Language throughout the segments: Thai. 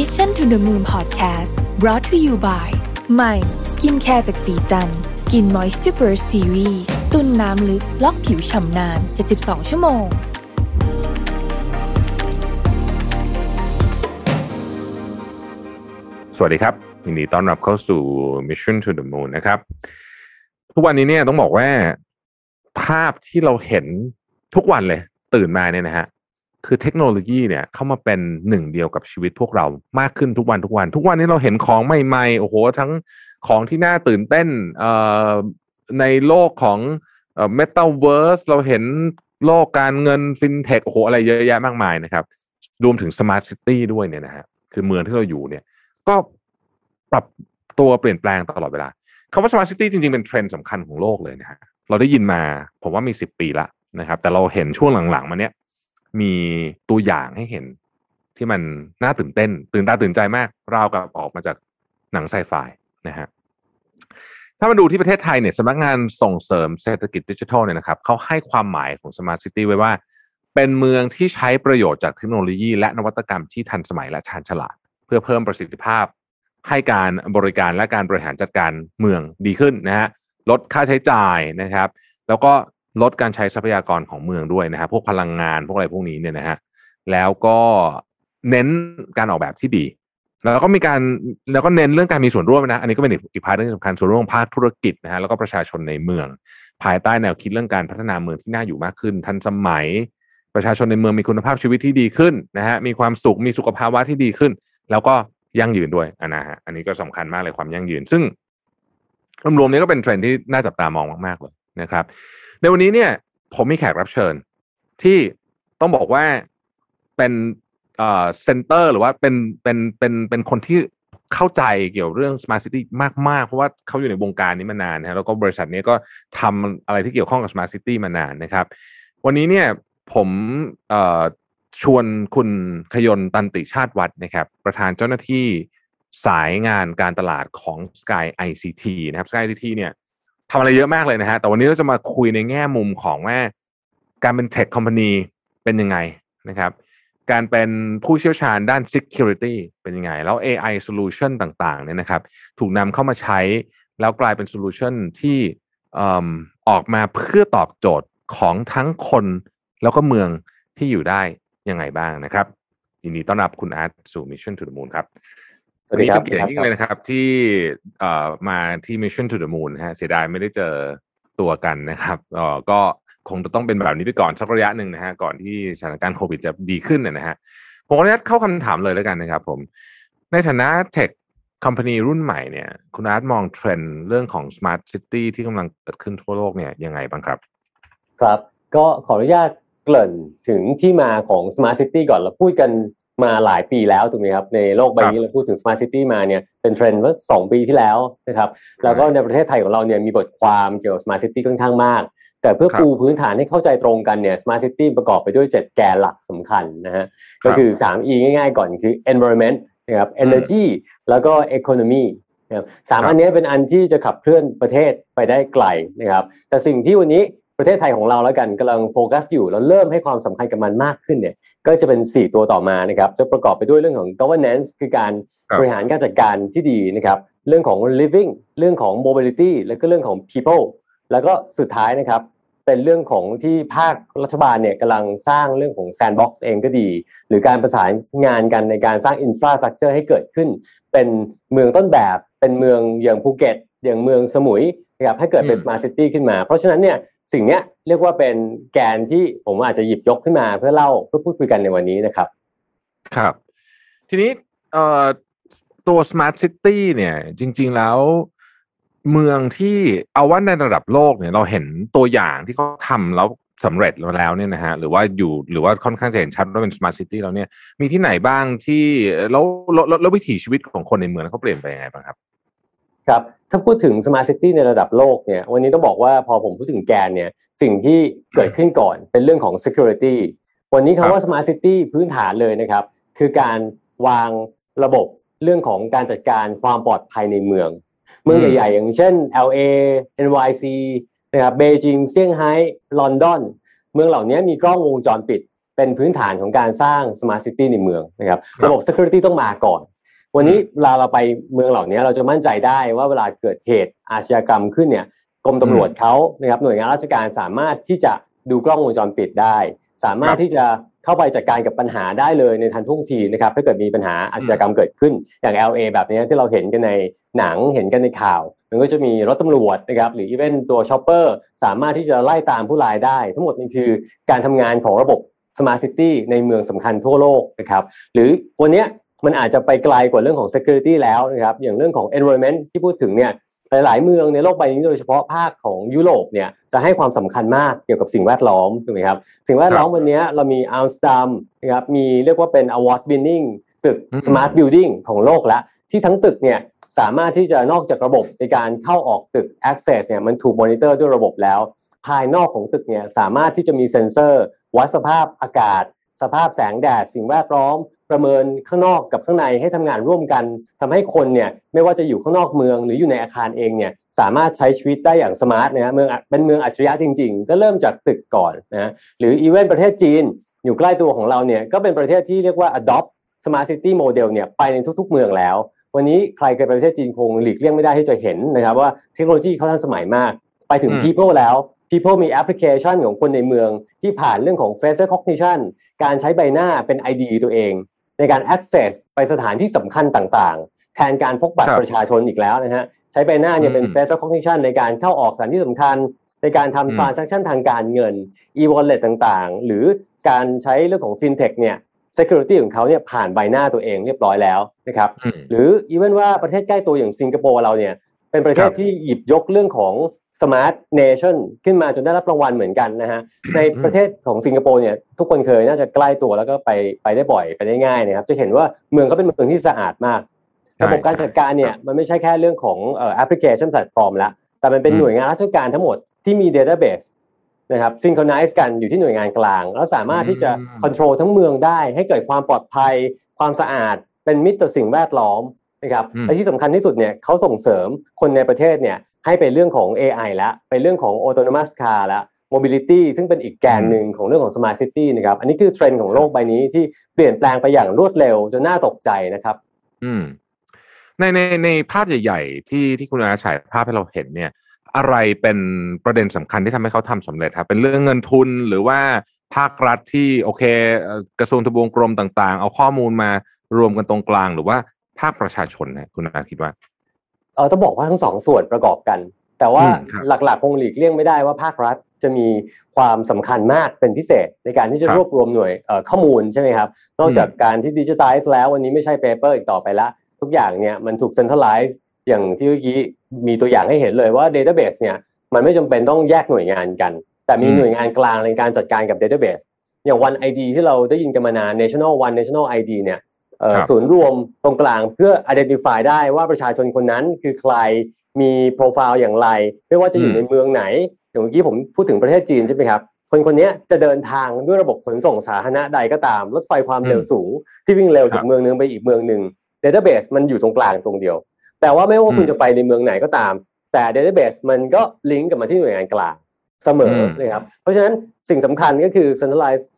Mission to the Moon Podcast brought to you by ใหม่สกินแคร์จากศรีจันทร์ Skin Moist Super Series ตุนน้ำลึกล็อกผิวฉ่ำนาน 72 ชั่วโมง สวัสดีครับยินดีต้อนรับเข้าสู่ Mission to the Moon นะครับ ทุกวันนี้เนี่ยต้องบอกว่า ภาพที่เราเห็นทุกวันเลย ตื่นมาเนี่ยนะฮะ คือเทคโนโลยีเนี่ยเข้ามาเป็นหนึ่งเดียวกับชีวิตพวกเรามากขึ้นทุกวันทุกวัน ทุกวันนี้เราเห็นของใหม่ๆโอ้โหทั้งของที่น่าตื่นเต้นเอ่อในโลกของเอ่อ Metaverse เราเห็นโลกการเงินฟินเทคโอ้โหอะไรเยอะแยะมากมายนะครับ รวมถึง Smart City ด้วยเนี่ยนะฮะคือเมืองที่เราอยู่เนี่ย ก็ปรับตัวเปลี่ยนแปลงตลอดเวลาคำว่า smart city จริงๆ เป็นเทรนด์สำคัญของโลกเลยนะฮะเราได้ยินมาผมว่ามีสิบปีละนะครับ แต่เราเห็นช่วงหลังๆมาเนี้ย มีตัวอย่างให้เห็นที่มันน่าตื่นเต้น ตื่นตาตื่นใจมากราวกับออกมาจากหนังไซไฟนะฮะถ้ามาดูที่ประเทศไทยเนี่ยสำนักงานส่งเสริมเศรษฐกิจดิจิทัลเนี่ยนะครับเขาให้ความหมายของ smart city ไว้ว่า เป็นเมืองที่ใช้ประโยชน์จากเทคโนโลยี และนวัตกรรมที่ทันสมัยและชาญฉลาด เพื่อเพิ่มประสิทธิภาพ ให้การบริการและการบริหารจัดการเมืองดีขึ้นนะฮะลดค่าใช้จ่ายนะครับ แล้วก็ ลดการใช้ทรัพยากรของเมืองด้วยนะฮะพวกพลังงานพวกอะไรพวกนี้เนี่ยนะฮะแล้วก็เน้นการออกแบบที่ดี แล้วก็มีการแล้วก็เน้นเรื่องการมีส่วนร่วมนะ อันนี้ก็เป็นอีกอีกพาร์ทที่สำคัญส่วนร่วมของภาคธุรกิจนะฮะแล้วก็ประชาชนในเมือง ภายใต้แนวคิดเรื่องการพัฒนาเมืองที่น่าอยู่มากขึ้น ทันสมัย ประชาชนในเมืองมีคุณภาพชีวิตที่ดีขึ้นนะฮะมีความสุขมีสุขภาวะที่ดีขึ้น แล้วก็ยั่งยืนด้วยอันนะฮะอันนี้ก็สำคัญมากเลยความยั่งยืน ซึ่งรวมๆนี้ก็เป็นเทรนด์ที่น่าจับตามองมากๆเลยนะครับ ในวันนี้เนี่ย ผมมีแขกรับเชิญ ที่ต้องบอกว่าเป็นเอ่อ center หรือว่าเป็นเป็นเป็นเป็นคนที่เข้าใจเกี่ยวเรื่อง Smart City มาก ๆ เพราะว่าเขาอยู่ในวงการนี้มานานนะแล้วก็บริษัทนี้ก็ทำอะไรที่เกี่ยวข้องกับ Smart City มานานนะครับ วันนี้เนี่ยผมเอ่อชวนคุณขยนตันติชาติวัดนะครับ ประธานเจ้าหน้าที่สายงานการตลาดของ Sky ICT นะครับ Sky ICT เนี่ย ทำอะไรเยอะมากเลยนะฮะ แต่วันนี้เราจะมาคุยในแง่มุมของว่าการเป็นเทคคอมพานีเป็นยังไงนะครับ การเป็นผู้เชี่ยวชาญด้าน Security เป็นยังไง แล้ว AI Solution ต่างๆเนี่ยนะครับ ถูกนำเข้ามาใช้แล้วกลายเป็นโซลูชันที่ออกมาเพื่อตอบโจทย์ของทั้งคนแล้วก็เมืองที่อยู่ได้ยังไงบ้างนะครับยินดีต้อนรับคุณอาร์ตสู่ Mission to the Moon ครับ วันนี้เป็นเกียรติยิ่งเลยนะครับที่มาที่ Mission to the Moon ฮะเสียดายไม่ได้เจอตัวกันนะครับก็คงจะต้องเป็นแบบนี้ไปก่อนสักระยะหนึ่งนะฮะก่อนที่สถานการณ์โควิดจะดีขึ้นนะฮะผมขออนุญาตเข้าคำถามเลยแล้วกันนะครับผม ในฐานะ tech company รุ่นใหม่เนี่ย คุณอาร์ตมองเทรนด์เรื่องของ Smart City ที่กำลังเกิดขึ้นทั่วโลกเนี่ยยังไงบ้างครับ ครับ ก็ขออนุญาตเกริ่นถึงที่มาของ Smart City ก่อนเราพูดกัน มาหลายปีแล้วถูกไหมครับ ในโลกใบนี้เราพูดถึง Smart City มาเนี่ยเป็นเทรนด์เมื่อสองปีที่แล้วนะครับ แล้วก็ในประเทศไทยของเราเนี่ยมีบทความเกี่ยวกับ Smart City ค่อนข้างมาก แต่เพื่อปูพื้นฐานให้เข้าใจตรงกันเนี่ย Smart City ประกอบไปด้วย 7 แกนหลักสำคัญนะฮะก็คือ 3E ง่ายๆก่อนคือ environment นะครับ energy แล้วก็ economy นะครับสามอันนี้เป็นอันที่จะขับเคลื่อนประเทศไปได้ไกลนะครับ แต่สิ่งที่วันนี้ ประเทศไทยของเราแล้วกันกำลังโฟกัสอยู่แล้วเริ่มให้ความสำคัญกับมันมากขึ้นเนี่ยก็จะเป็น 4 ตัวต่อมานะครับจะประกอบไปด้วยเรื่องของ governance คือการบริหารการจัดการที่ดีนะครับเรื่องของ living เรื่องของ mobility แล้วก็เรื่องของ people แล้วก็สุดท้ายนะครับเป็นเรื่องของที่ภาครัฐบาลเนี่ยกำลังสร้างเรื่องของ sandbox เองก็ดี หรือการประสานงานกันในการสร้าง infrastructure ให้เกิดขึ้น เป็นเมืองต้นแบบเป็นเมืองอย่างภูเก็ตอย่างเมืองสมุยนะครับให้เกิดเป็น smart city ขึ้นมา เพราะฉะนั้นเนี่ย สิ่งนี้เรียกว่าเป็นแกนที่ผมอาจจะหยิบยกขึ้นมาเพื่อเล่าเพื่อพูดคุยกันในวันนี้นะครับ ครับ ทีนี้เอ่อตัว smart city เนี่ย จริง ๆแล้วเมืองที่เอาว่าในระดับโลกเนี่ย เราเห็นตัวอย่างที่เขาทำแล้วสำเร็จแล้วเนี่ยนะฮะหรือว่าอยู่หรือว่าค่อนข้างจะเห็นชัดว่าเป็น smart city แล้วเนี่ยมีที่ไหนบ้างที่แล้วแล้ววิถีชีวิตของคนในเมืองเขาเปลี่ยนไปยังไงบ้างครับ ครับถ้าพูดถึง smart city ในระดับโลกเนี่ยวันนี้ต้องบอกว่าพอผมพูดถึงแกนเนี่ยสิ่งที่เกิดขึ้นก่อนเป็นเรื่องของ security วันนี้คำว่า smart city พื้นฐานเลยนะครับ คือการวางระบบเรื่องของการจัดการความปลอดภัยในเมือง เมืองใหญ่ๆ อย่างเช่น LA NYC นะครับเบจิงเซี่ยงไฮ้ลอนดอนเมืองเหล่านี้มีกล้องวงจรปิด เป็นพื้นฐานของการสร้าง smart city ในเมืองนะครับระบบ security ต้องมาก่อน วันนี้เวลาเราไปเมืองเหล่านี้เราจะมั่นใจได้ว่าเวลาเกิดเหตุอาชญากรรมขึ้นเนี่ยกรมตำรวจเขานะครับหน่วยงานราชการสามารถที่จะดูกล้องวงจรปิดได้ สามารถที่จะเข้าไปจัดการกับปัญหาได้เลยในทันท่วงทีนะครับถ้าเกิดมีปัญหาอาชญากรรมเกิดขึ้นอย่าง LA แบบนี้ที่เราเห็นกันในหนังเห็นกันในข่าว มันก็จะมีรถตำรวจนะครับหรือ even ตัว chopper สามารถที่จะไล่ตามผู้ร้ายได้ ทั้งหมดนี่คือการทำงานของระบบ Smart City ในเมืองสำคัญทั่วโลกนะครับหรือวันนี้ มันอาจจะไปไกลกว่าเรื่องของ Security แล้วนะครับอย่างเรื่องของ Environment ที่พูดถึงเนี่ยหลาย ๆ เมืองในโลกใบนี้โดยเฉพาะภาคของยุโรปเนี่ยจะให้ความสำคัญมากเกี่ยวกับสิ่งแวดล้อมถูกไหมครับสิ่งแวดล้อมวันนี้เรามีอัมสเตอร์ดัมนะครับมีเรียกว่าเป็น award winning ตึก smart building ของโลกแล้วที่ทั้งตึกเนี่ยสามารถที่จะนอกจากระบบในการเข้าออกตึก access เนี่ยมันถูกมอนิเตอร์ด้วยระบบแล้ว ภายนอกของตึกเนี่ยสามารถที่จะมีเซ็นเซอร์ วัดสภาพอากาศ สภาพแสงแดดสิ่งแวดล้อม ประเมินข้างนอกกับข้างในให้ทำงานร่วมกันทำให้คนเนี่ยไม่ว่าจะอยู่ข้างนอกเมืองหรืออยู่ในอาคารเองเนี่ยสามารถใช้ชีวิตได้อย่าง smart นะฮะเมืองเป็นเมืองอัจฉริยะจริง ๆ ก็เริ่มจากตึกก่อนนะหรืออีเวนต์ประเทศจีน อยู่ใกล้ตัวของเราเนี่ยก็เป็นประเทศที่เรียกว่า adopt smart city model เนี่ยไปในทุก ๆ เมืองแล้ว วันนี้ใครเคยไปประเทศจีนคงหลีกเลี่ยงไม่ได้ที่จะเห็นนะครับว่าเทคโนโลยีเขาทันสมัยมาก ไปถึง people แล้ว people มีแอปพลิเคชันของคนในเมืองที่ผ่านเรื่องของ face recognition การใช้ใบหน้าเป็น ID ตัวเอง ในการ access ไปสถานที่สำคัญต่างๆ แทนการพกบัตรประชาชนอีกแล้วนะฮะใช้ใบหน้าเนี่ยเป็น face recognition ในการเข้าออกสถานที่สำคัญ ในการทำ transaction ทางการเงิน e-wallet ต่างๆ หรือการใช้เรื่องของ fintech เนี่ย security ของเขาเนี่ยผ่านใบหน้าตัวเองเรียบร้อยแล้วนะครับหรืออีเวนว่าประเทศใกล้ตัวอย่างสิงคโปร์เราเนี่ยเป็นประเทศที่หยิบยกเรื่องของ smart nation ขึ้นมาจนได้รับรางวัลเหมือนกันนะฮะในประเทศของสิงคโปร์เนี่ยทุกคนเคยน่าจะใกล้ตัวแล้วก็ไปไปได้บ่อยไปได้ง่ายนะครับ จะเห็นว่าเมืองเขาเป็นเมืองที่สะอาดมาก ระบบการจัดการเนี่ยมันไม่ใช่แค่เรื่องของแอปพลิเคชันแพลตฟอร์มละแต่มันเป็นหน่วยงานราชการทั้งหมดที่มี Database นะครับ synchronize กันอยู่ที่หน่วยงานกลาง แล้วสามารถที่จะ control ทั้งเมืองได้ ให้เกิดความปลอดภัย ความสะอาดเป็นมิตรต่อสิ่งแวดล้อมนะครับและที่สำคัญที่สุดเนี่ยเขาส่งเสริมคนในประเทศเนี่ย ให้เป็นเรื่องของ AI แล้วเป็นเรื่องของ autonomous car แล้ว mobility ซึ่งเป็นอีกแกนหนึ่งของเรื่องของ smart city นะครับ อันนี้คือเทรนด์ของโลกใบนี้ที่เปลี่ยนแปลงไปอย่างรวดเร็วจนน่าตกใจนะครับ อืม ในในในภาพใหญ่ ๆ ที่ที่คุณอาฉายภาพให้เราเห็นเนี่ย อะไรเป็นประเด็นสำคัญที่ทำให้เขาทำสำเร็จครับ เป็นเรื่องเงินทุนหรือว่าภาครัฐที่โอเค กระทรวงทบวงกรมต่าง ๆ เอาข้อมูลมารวมกันตรงกลาง หรือว่าภาคประชาชนนะคุณอาคิดว่า เออต้องบอกว่าทั้งสองส่วนประกอบกัน แต่ว่าหลักๆคงหลีกเลี่ยงไม่ได้ว่าภาครัฐจะมีความสำคัญมากเป็นพิเศษในการที่จะรวบรวมหน่วยข้อมูลใช่ไหมครับ นอกจากการที่ดิจิทัลแล้ว วันนี้ไม่ใช่ paper อีกต่อไปละทุกอย่างเนี่ยมันถูก centralize อย่างที่เมื่อกี้มีตัวอย่างให้เห็นเลยว่า Database เนี่ยมันไม่จำเป็นต้องแยกหน่วยงานกัน แต่มีหน่วยงานกลางในการจัดการกับ Database อย่าง One ID ที่เราได้ยินกันมานาน National One National ID เนี่ย ศูนย์รวมตรงกลางเพื่อ identify ได้ว่าประชาชนคนนั้นคือใครมีโปรไฟล์อย่างไร ไม่ว่าจะอยู่ในเมืองไหน อย่างเมื่อกี้ผมพูดถึงประเทศจีนใช่ไหมครับ คนคนนี้จะเดินทางด้วยระบบขนส่งสาธารณะใดก็ตาม รถไฟความเร็วสูง ที่วิ่งเร็วจากเมืองนึงไปอีกเมืองหนึ่ง Database มันอยู่ตรงกลางตรงเดียว แต่ว่าไม่ว่าคุณจะไปในเมืองไหนก็ตาม แต่ Database มันก็ลิงก์กับมาที่หน่วยงานกลางเสมอเลยครับ เพราะฉะนั้น สิ่งสำคัญก็คือ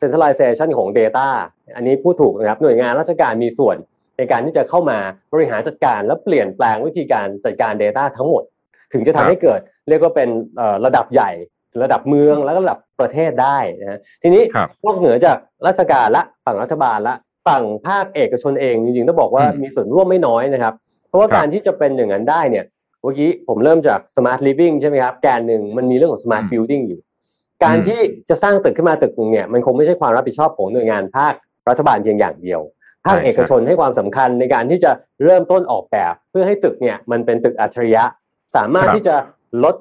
centralization ของ Data อันนี้พูดถูกนะครับ หน่วยงานราชการมีส่วนในการที่จะเข้ามาบริหารจัดการและเปลี่ยนแปลงวิธีการจัดการ Data ทั้งหมด ถึงจะทำให้เกิด เรียกว่าเป็นระดับใหญ่ ระดับเมืองแล้วก็ระดับประเทศได้นะทีนี้นอกเหนือจากราชการละฝั่งรัฐบาลละฝั่งภาคเอกชนเองจริงๆต้องบอกว่ามีส่วนร่วมไม่น้อยนะครับ เพราะว่าการที่จะเป็นอย่างนั้นได้เนี่ยเมื่อกี้ผมเริ่มจาก smart living ใช่ไหมครับแกนหนึ่งมันมีเรื่องของ smart building อยู่ การที่จะสร้างตึกขึ้นมาตึกหนึ่งเนี่ยมันคงไม่ใช่ความรับผิดชอบของหน่วยงานภาครัฐบาลเพียงอย่างเดียวภาคเอกชนให้ความสำคัญในการที่จะเริ่มต้นออกแบบ เพื่อให้ตึกเนี่ยมันเป็นตึกอัจฉริยะ สามารถที่จะลด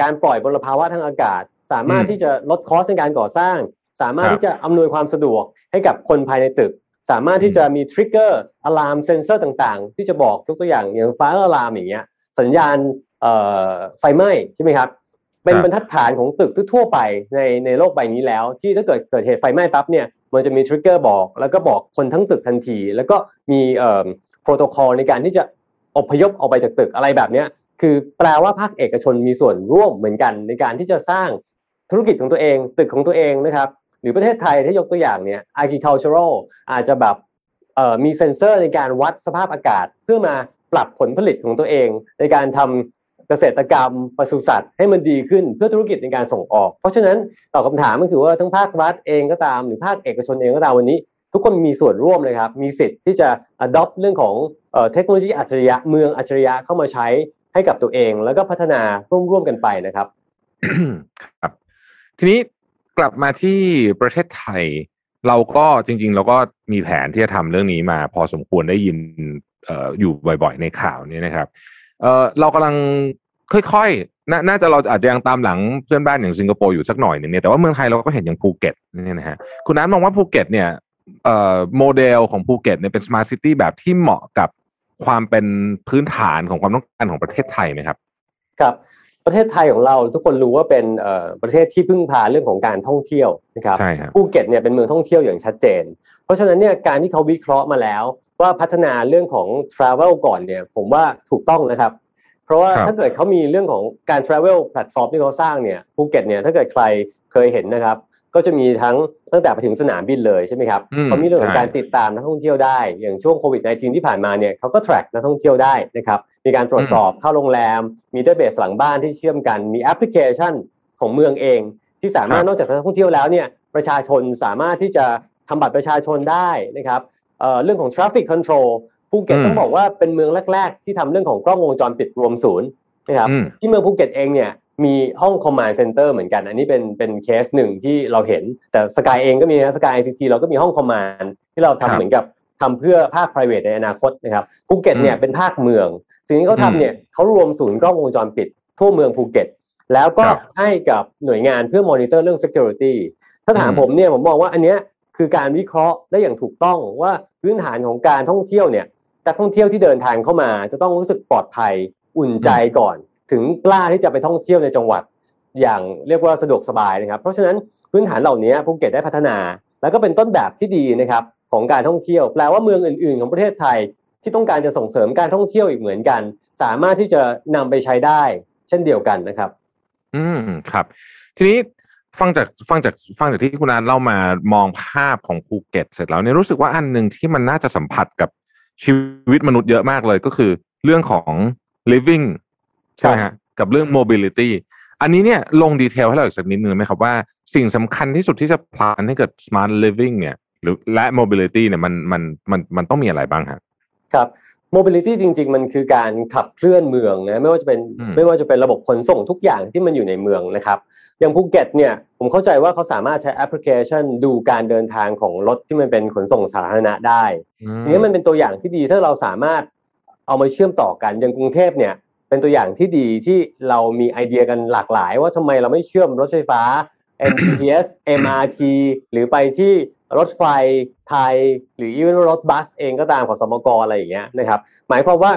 การปล่อยมลภาวะทางอากาศ สามารถที่จะลด cost ในการก่อสร้าง สามารถที่จะอำนวยความสะดวกให้กับคนภายในตึก สามารถที่จะมี trigger alarm เซนเซอร์ต่างๆ ที่จะบอกยกตัวอย่างอย่าง fire alarm อย่างเงี้ยสัญญาณไฟไหม้ใช่ไหมครับ เป็นบรรทัดฐานของตึกทั่วไปในในโลกใบนี้แล้ว ที่ถ้าเกิดเกิดเหตุไฟไหม้ปั๊บเนี่ยมันจะมีทริกเกอร์บอก แล้วก็บอกคนทั้งตึกทันที แล้วก็มีโปรโตคอลในการที่จะอพยพออกไปจากตึกอะไรแบบเนี้ยคือแปลว่าภาคเอกชนมีส่วนร่วมเหมือนกันในการที่จะสร้างธุรกิจของตัวเอง ตึกของตัวเองนะครับ หรือประเทศไทยถ้ายกตัวอย่างเนี่ย agricultural อาจจะแบบเอ่อมีเซ็นเซอร์ในการวัดสภาพอากาศ เพื่อมาปรับผลผลิตของตัวเอง ในการทำ เกษตรกรรมปศุสัตว์ให้มันดีขึ้นเพื่อธุรกิจในการส่งออก เพราะฉะนั้นตอบคำถามก็คือว่าทั้งภาครัฐเองก็ตามหรือภาคเอกชนเองก็ตามวันนี้ ทุกคนมีส่วนร่วมเลยครับ มีสิทธิ์ที่จะ adopt เรื่องของเทคโนโลยีอัจฉริยะเมืองอัจฉริยะเข้ามาใช้ให้กับตัวเอง แล้วก็พัฒนาร่วมๆกันไปนะครับครับ ทีนี้กลับมาที่ประเทศไทย เราก็จริง ๆ เราก็มีแผนที่จะทำเรื่องนี้มา พอสมควรได้ยินเอ่ออยู่บ่อย ๆ ในข่าวนี้นะครับ เอ่อเรากำลังค่อยๆนาน่าจะเราอาจจะยังตามหลังเพื่อนบ้านอย่างสิงคโปร์อยู่สักหน่อยหนึ่งเนี่ยแต่ว่าเมืองไทยเราก็เห็นอย่างภูเก็ตเนี่ยนะฮะคุณนัทมองว่าภูเก็ตเนี่ยเอ่อโมเดลของภูเก็ตเนี่ยเป็น smart city แบบที่เหมาะกับความเป็นพื้นฐานของความต้องการของประเทศไทยไหมครับครับประเทศไทยของเราทุกคนรู้ว่าเป็นเอ่อประเทศที่พึ่งพาเรื่องของการท่องเที่ยวนะครับใช่ครับภูเก็ตเนี่ยเป็นเมืองท่องเที่ยวอย่างชัดเจน เพราะฉะนั้นเนี่ยการที่เขาวิเคราะห์มาแล้ว ว่าพัฒนาเรื่องของ Travel ก่อนเนี่ยผมว่าถูกต้องนะครับ เพราะว่าครับถ้าเกิดเขามีเรื่องของการ Travel แพลตฟอร์มที่เขาสร้างเนี่ยภูเก็ตเนี่ยถ้าเกิดใครเคยเห็นนะครับ ก็จะมีทั้งตั้งแต่ไปถึงสนามบินเลยใช่ไหมครับอืมเขามีเรื่องของใช่การติดตามนักท่องเที่ยวได้ อย่างช่วงโควิด -19 ที่ผ่านมาเนี่ยเขาก็ track นักท่องเที่ยวได้นะครับมีการตรวจสอบเข้าโรงแรม มี database หลังบ้านที่เชื่อมกันมีแอปพลิเคชันของเมืองเอง ที่สามารถครับนอกจากนักท่องเที่ยวแล้วเนี่ยประชาชนสามารถที่จะทำบัตรประชาชนได้นะครับ เอ่อเรื่องของ traffic control ภูเก็ตอืมต้องบอกว่าเป็นเมืองแรก ๆ ที่ทำเรื่องของกล้องวงจรปิดรวมศูนย์นะครับอืมที่เมืองภูเก็ตเองเนี่ยมีห้อง command center เหมือนกัน อันนี้เป็นเป็นเคสหนึ่งที่เราเห็น แต่ Sky เองก็มีนะ Sky ICT เราก็มีห้อง command ที่เราครับทำเหมือนกับทำเพื่อภาค private ในอนาคตนะครับภูเก็ตเนี่ยอืมเป็นภาคเมือง สิ่งที่เขาอืมทำเนี่ยเขารวมศูนย์กล้องวงจรปิด ทั่วเมืองภูเก็ต แล้วก็ครับให้กับหน่วยงานเพื่อ monitor เรื่อง security ถ้าถามอืมผมเนี่ยผมมองว่าอันเนี้ย คือการวิเคราะห์ได้อย่างถูกต้องว่าพื้นฐานของการท่องเที่ยวเนี่ยนักท่องเที่ยวที่เดินทางเข้ามา จะต้องรู้สึกปลอดภัยอุ่นใจก่อน ถึงกล้าที่จะไปท่องเที่ยวในจังหวัด อย่างเรียกว่าสะดวกสบายนะครับ เพราะฉะนั้นพื้นฐานเหล่านี้ภูเก็ตได้พัฒนา แล้วก็เป็นต้นแบบที่ดีนะครับของการท่องเที่ยว แปลว่าเมืองอื่น ๆ ของประเทศไทย ที่ต้องการจะส่งเสริมการท่องเที่ยวอีกเหมือนกัน สามารถที่จะนำไปใช้ได้ เช่นเดียวกันนะครับ อืมครับ ทีนี้ ฟังจากฟังจากฟังจากที่คุณอาเล่ามามองภาพของภูเก็ต เสร็จแล้วเนี่ยรู้สึกว่าอันหนึ่งที่มันน่าจะสัมผัสกับชีวิตมนุษย์เยอะมากเลยก็คือเรื่องของ living ใช่ไหมฮะกับเรื่อง mobility อันนี้เนี่ยลงดีเทลให้เราอีกสักนิดนึงไหมครับว่าสิ่งสำคัญที่สุดที่จะพลานให้เกิด smart living เนี่ย หรือและ mobility เนี่ยมันมันมันมันต้องมีอะไรบ้างฮะครับ mobility จริง ๆ มันคือการขับเคลื่อนเมืองนะไม่ว่าจะเป็นอืมไม่ว่าจะเป็นระบบขนส่งทุกอย่างที่มันอยู่ในเมืองนะครับ อย่างภูเก็ตเนี่ยผมเข้าใจว่าเขาสามารถใช้แอปพลิเคชันดูการเดินทางของรถที่มันเป็นขนส่งสาธารณะได้ทีนี้มันเป็นตัวอย่างที่ดีถ้าเราสามารถเอามาเชื่อมต่อกันอย่างกรุงเทพเนี่ย เป็นตัวอย่างที่ดีที่เรามีไอเดียกันหลากหลาย ว่าทำไมเราไม่เชื่อมรถไฟฟ้า BTS MRT หรือไปที่รถไฟไทย หรืออีเวนรถบัสเองก็ตามของสมกอะไรอย่างเงี้ยนะครับ หมายความว่า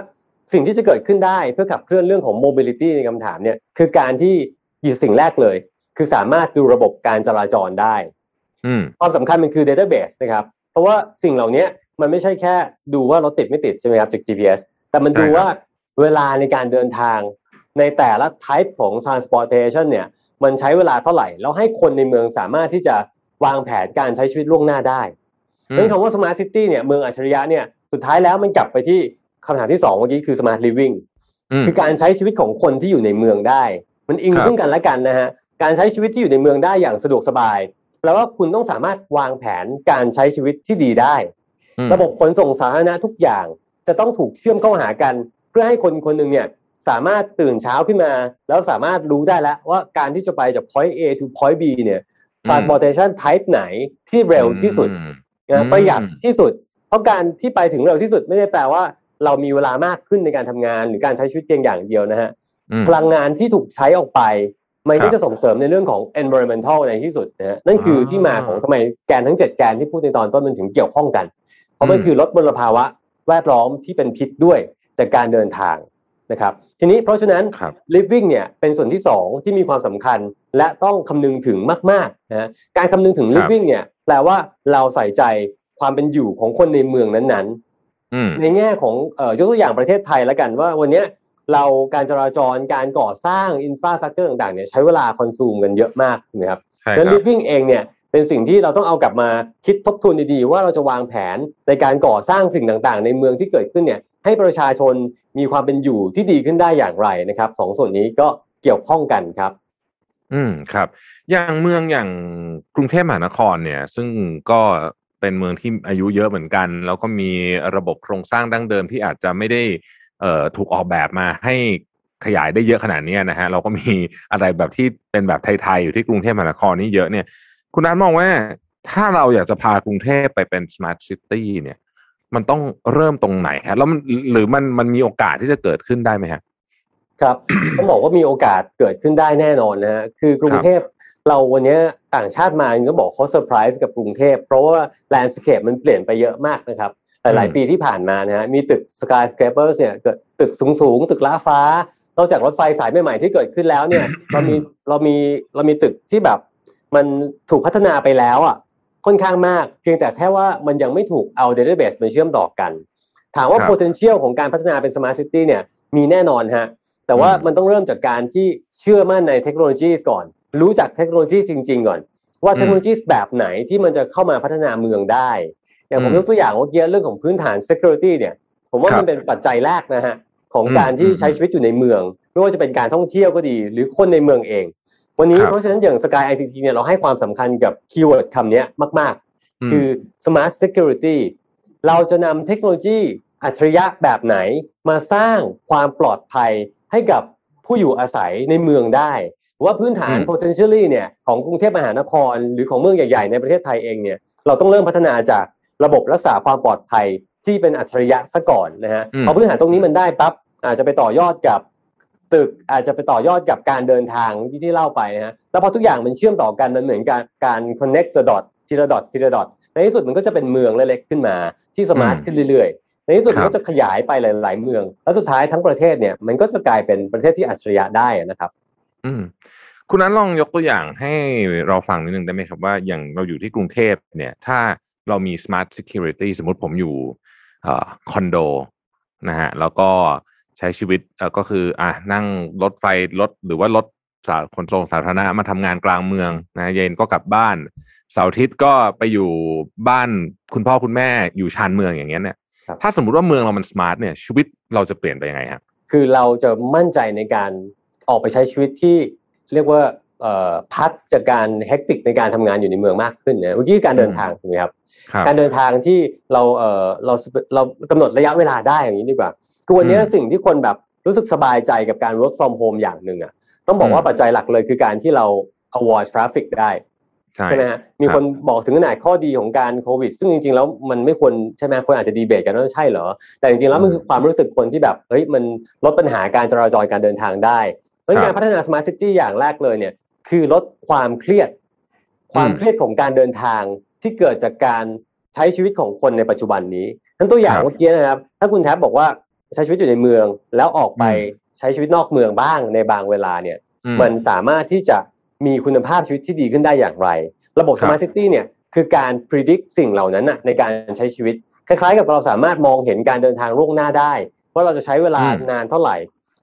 สิ่งที่จะเกิดขึ้นได้เพื่อขับเคลื่อนเรื่องของ mobility ในคำถามเนี่ยคือการที่อยู่ สิ่งแรกเลย คือสามารถดูระบบการจราจรได้อืมความสำคัญมันคือ database นะครับ เพราะว่าสิ่งเหล่านี้มันไม่ใช่แค่ดูว่ารถติดไม่ติดใช่ไหมครับจาก GPS แต่มันดูใช่ครับว่าเวลาในการเดินทางในแต่ละ type ของ transportation เนี่ยมันใช้เวลาเท่าไหร่ แล้วให้คนในเมืองสามารถที่จะวางแผนการใช้ชีวิตล่วงหน้าได้อืมเรื่องคำว่า smart city เนี่ยเมืองอัจฉริยะเนี่ยสุดท้ายแล้วมันกลับไปที่คำถามที่สองเมื่อกี้คือ smart living อืมคือการใช้ชีวิตของคนที่อยู่ในเมืองได้ มันอิงครับซึ่งกันและกันนะฮะการใช้ชีวิตที่อยู่ในเมืองได้อย่างสะดวกสบายแปลว่าคุณต้องสามารถวางแผนการใช้ชีวิตที่ดีได้อืมระบบขนส่งสาธารณะทุกอย่าง จะต้องถูกเชื่อมเข้าหากัน เพื่อให้คนคนหนึ่งเนี่ยสามารถตื่นเช้าขึ้นมา แล้วสามารถรู้ได้แล้วว่าการที่จะไปจาก point A to point B เนี่ย transportation type ไหนที่เร็วที่สุดอืมนะอืมประหยัดที่สุด เพราะการที่ไปถึงเร็วที่สุดไม่ได้แปลว่า เรามีเวลามากขึ้นในการทำงานหรือการใช้ชีวิตเพียงอย่างเดียวนะฮะอืม พลังงานที่ถูกใช้ออกไป มันครัก็บจะส่งเสริมในเรื่องของ environmental ในที่สุดนะฮะนั่นคือออที่มาของทำไมแกนทั้ง 7 แกนที่พูดในตอนต้นมันถึงเกี่ยวข้องกัน เพราะมันอืมคือลดมลภาวะแวดล้อมที่เป็นพิษด้วยจากการเดินทางนะครับทีนี้เพราะฉะนั้นครับ living เนี่ยเป็นส่วนที่ 2 ที่มีความสำคัญและต้องคำนึงถึงมากๆนะฮะการคำนึงถึงครับ living เนี่ยแปลว่าเราใส่ใจความเป็นอยู่ของคนในเมืองนั้นๆอืมในแง่ของเอ่อยกตัวอย่างประเทศไทยแล้วกันว่าวันเนี้ย เราการจราจรการก่อสร้างอินฟราสตรักเจอร์ต่างๆเนี่ยใช้เวลาคอนซูมกันเยอะมากถูกไหมครับใช่คแล้วรับ living เองเนี่ยเป็นสิ่งที่เราต้องเอากลับมาคิดทบทวนดีๆ ว่าเราจะวางแผนในการก่อสร้างสิ่งต่างๆ ในเมืองที่เกิดขึ้นเนี่ยให้ประชาชนมีความเป็นอยู่ที่ดีขึ้นได้อย่างไรนะครับสองส่วนนี้ก็เกี่ยวข้องกันครับ อืมครับ อย่างเมืองอย่างกรุงเทพมหานครเนี่ย ซึ่งก็เป็นเมืองที่อายุเยอะเหมือนกัน แล้วก็มีระบบโครงสร้างดั้งเดิมที่อาจจะไม่ได้ เอ่อถูกออกแบบมาให้ขยายได้เยอะขนาดนี้นะฮะเราก็มีอะไรแบบที่เป็นแบบไทยๆอยู่ที่กรุงเทพมหานครนี่เยอะเนี่ย คุณนัทมองว่าถ้าเราอยากจะพากรุงเทพไปเป็น smart city เนี่ย มันต้องเริ่มตรงไหนฮะแล้วมันหรือมันมันมีโอกาสที่จะเกิดขึ้นได้ไหมฮะครับต้องบอกว่ามีโอกาสเกิดขึ้นได้แน่นอนนะฮะคือกรุงเทพเราวันนี้ต่างชาติมาก็บอกเขาเซอร์ไพรส์กับกรุงเทพเพราะว่า landscape มันเปลี่ยนไปเยอะมากนะครับ หลายๆปีที่ผ่านมานะฮะมีตึก skyscraper เนี่ยเกิดตึกสูงๆตึกล้าฟ้านอกจากรถไฟสายใหม่ๆที่เกิดขึ้นแล้วเนี่ย เรามีเรามีเรามีตึกที่แบบ มันถูกพัฒนาไปแล้วอะค่อนข้างมาก เพียงแต่แค่ว่ามันยังไม่ถูกเอา database มาเชื่อมต่อกัน ถามว่าครับ potential ของการพัฒนาเป็น smart city เนี่ยมีแน่นอนฮะ แต่ว่าอืมมันต้องเริ่มจากการที่เชื่อมั่นในเทคโนโลยีก่อน รู้จักเทคโนโลยีจริง ๆ ก่อน ว่าเทคโนโลยีแบบไหนที่มันจะเข้ามาพัฒนาเมืองได้ อย่างผมอืมยกตัวอย่างเมื่อกี้เรื่องของพื้นฐาน security เนี่ย ผมว่าครับมันเป็นปัจจัยแรกนะฮะของอืมการที่อืมใช้ชีวิตอยู่ในเมือง ไม่ว่าจะเป็นการท่องเที่ยวก็ดี หรือคนในเมืองเอง วันนี้ครับเพราะฉะนั้นอย่าง Sky ICT เนี่ยเราให้ความสำคัญกับคีย์เวิร์ดคำเนี้ยมาก ๆ คือ smart security เราจะนำเทคโนโลยีอัจฉริยะแบบไหนมาสร้างความปลอดภัยให้กับผู้อยู่อาศัยในเมืองได้ว่าพื้นฐานอืม potentially เนี่ยของกรุงเทพมหานครหรือของเมืองใหญ่ ๆ ในประเทศไทยเองเนี่ยเราต้องเริ่มพัฒนาจาก ระบบรักษาความปลอดภัยที่เป็นอัจฉริยะซะก่อนนะฮะอืมพอพื้นฐานตรงนี้มันได้ปั๊บอาจจะไปต่อยอดกับตึกอาจจะไปต่อยอดกับการเดินทางที่ที่เล่าไปนะฮะแล้วพอทุกอย่างมันเชื่อมต่อกันมันเหมือนการการ connect the dot ทีละดอททีละดอทในที่สุดมันก็จะเป็นเมืองเล็กๆขึ้นมาที่สมาร์ทอืมขึ้นเรื่อยๆ ในที่สุดครับมันก็จะขยายไปหลาย ๆ เมือง แล้วสุดท้ายทั้งประเทศเนี่ยมันก็จะกลายเป็นประเทศที่อัจฉริยะได้นะครับ อืมคุณนั้นลองยกตัวอย่างให้เราฟังนิดนึงได้ไหมครับว่าอย่างเราอยู่ที่กรุงเทพเนี่ย ถ้า เรามี smart security สมมติผมอยู่เอ่อคอนโดนะฮะแล้วก็ใช้ชีวิตเอ่อก็คืออะนั่งรถไฟรถหรือว่ารถสาขนส่งสาธารณะมาทำงานกลางเมืองนะเย็นก็กลับบ้านเสาร์อาทิตย์ก็ไปอยู่บ้านคุณพ่อคุณแม่อยู่ชานเมืองอย่างเงี้ยเนี่ยครับถ้าสมมุติว่าเมืองเรามันสมาร์ทเนี่ยชีวิตเราจะเปลี่ยนไปยังไงฮะคือเราจะมั่นใจในการออกไปใช้ชีวิตที่เรียกว่าเอ่อพักจากการแฮกติกในการทำงานอยู่ในเมืองมากขึ้นนะเมื่อกี้การเดินทางถูกไหมครับครับ การเดินทางที่เราเอ่อเราเรากำหนดระยะเวลาได้อย่างนี้ดีกว่าคือวันนี้อืมสิ่งที่คนแบบรู้สึกสบายใจกับการ work from home อย่างหนึ่งอะต้องบอกว่าอืมปัจจัยหลักเลยคือการที่เรา avoid traffic ได้ใช่ใช่ไหมฮะมีคนบอกถึงขนาดข้อดีของการโควิด ซึ่งจริงๆแล้วมันไม่ควรใช่ไหมคนอาจจะดีเบตกันว่าใช่เหรอ แต่จริงๆแล้วมันคือความรู้สึกคนที่แบบเฮ้ยมันลดปัญหาการจราจรการเดินทางได้เพราะฉะนั้นครักาบรพัฒนา smart city อย่างแรกเลยเนี่ย คือลดความเครียด ความอืมเครียดของการเดินทาง ที่เกิดจากการใช้ชีวิตของคนในปัจจุบันนี้ทั้นตัวอย่างครับเมื่อกี้นะครับ ถ้าคุณแท็บบอกว่าใช้ชีวิตอยู่ในเมืองแล้วออกไปอืมใช้ชีวิตนอกเมืองบ้างในบางเวลาเนี่ยอืมมันสามารถที่จะมีคุณภาพชีวิตที่ดีขึ้นได้อย่างไร ระบบครับ Smart City เนี่ยคือการ predict สิ่งเหล่านั้นนะในการใช้ชีวิต คล้ายๆ กับเราสามารถมองเห็นการเดินทางล่วงหน้าได้ ว่าเราจะใช้เวลานานเท่าไหร่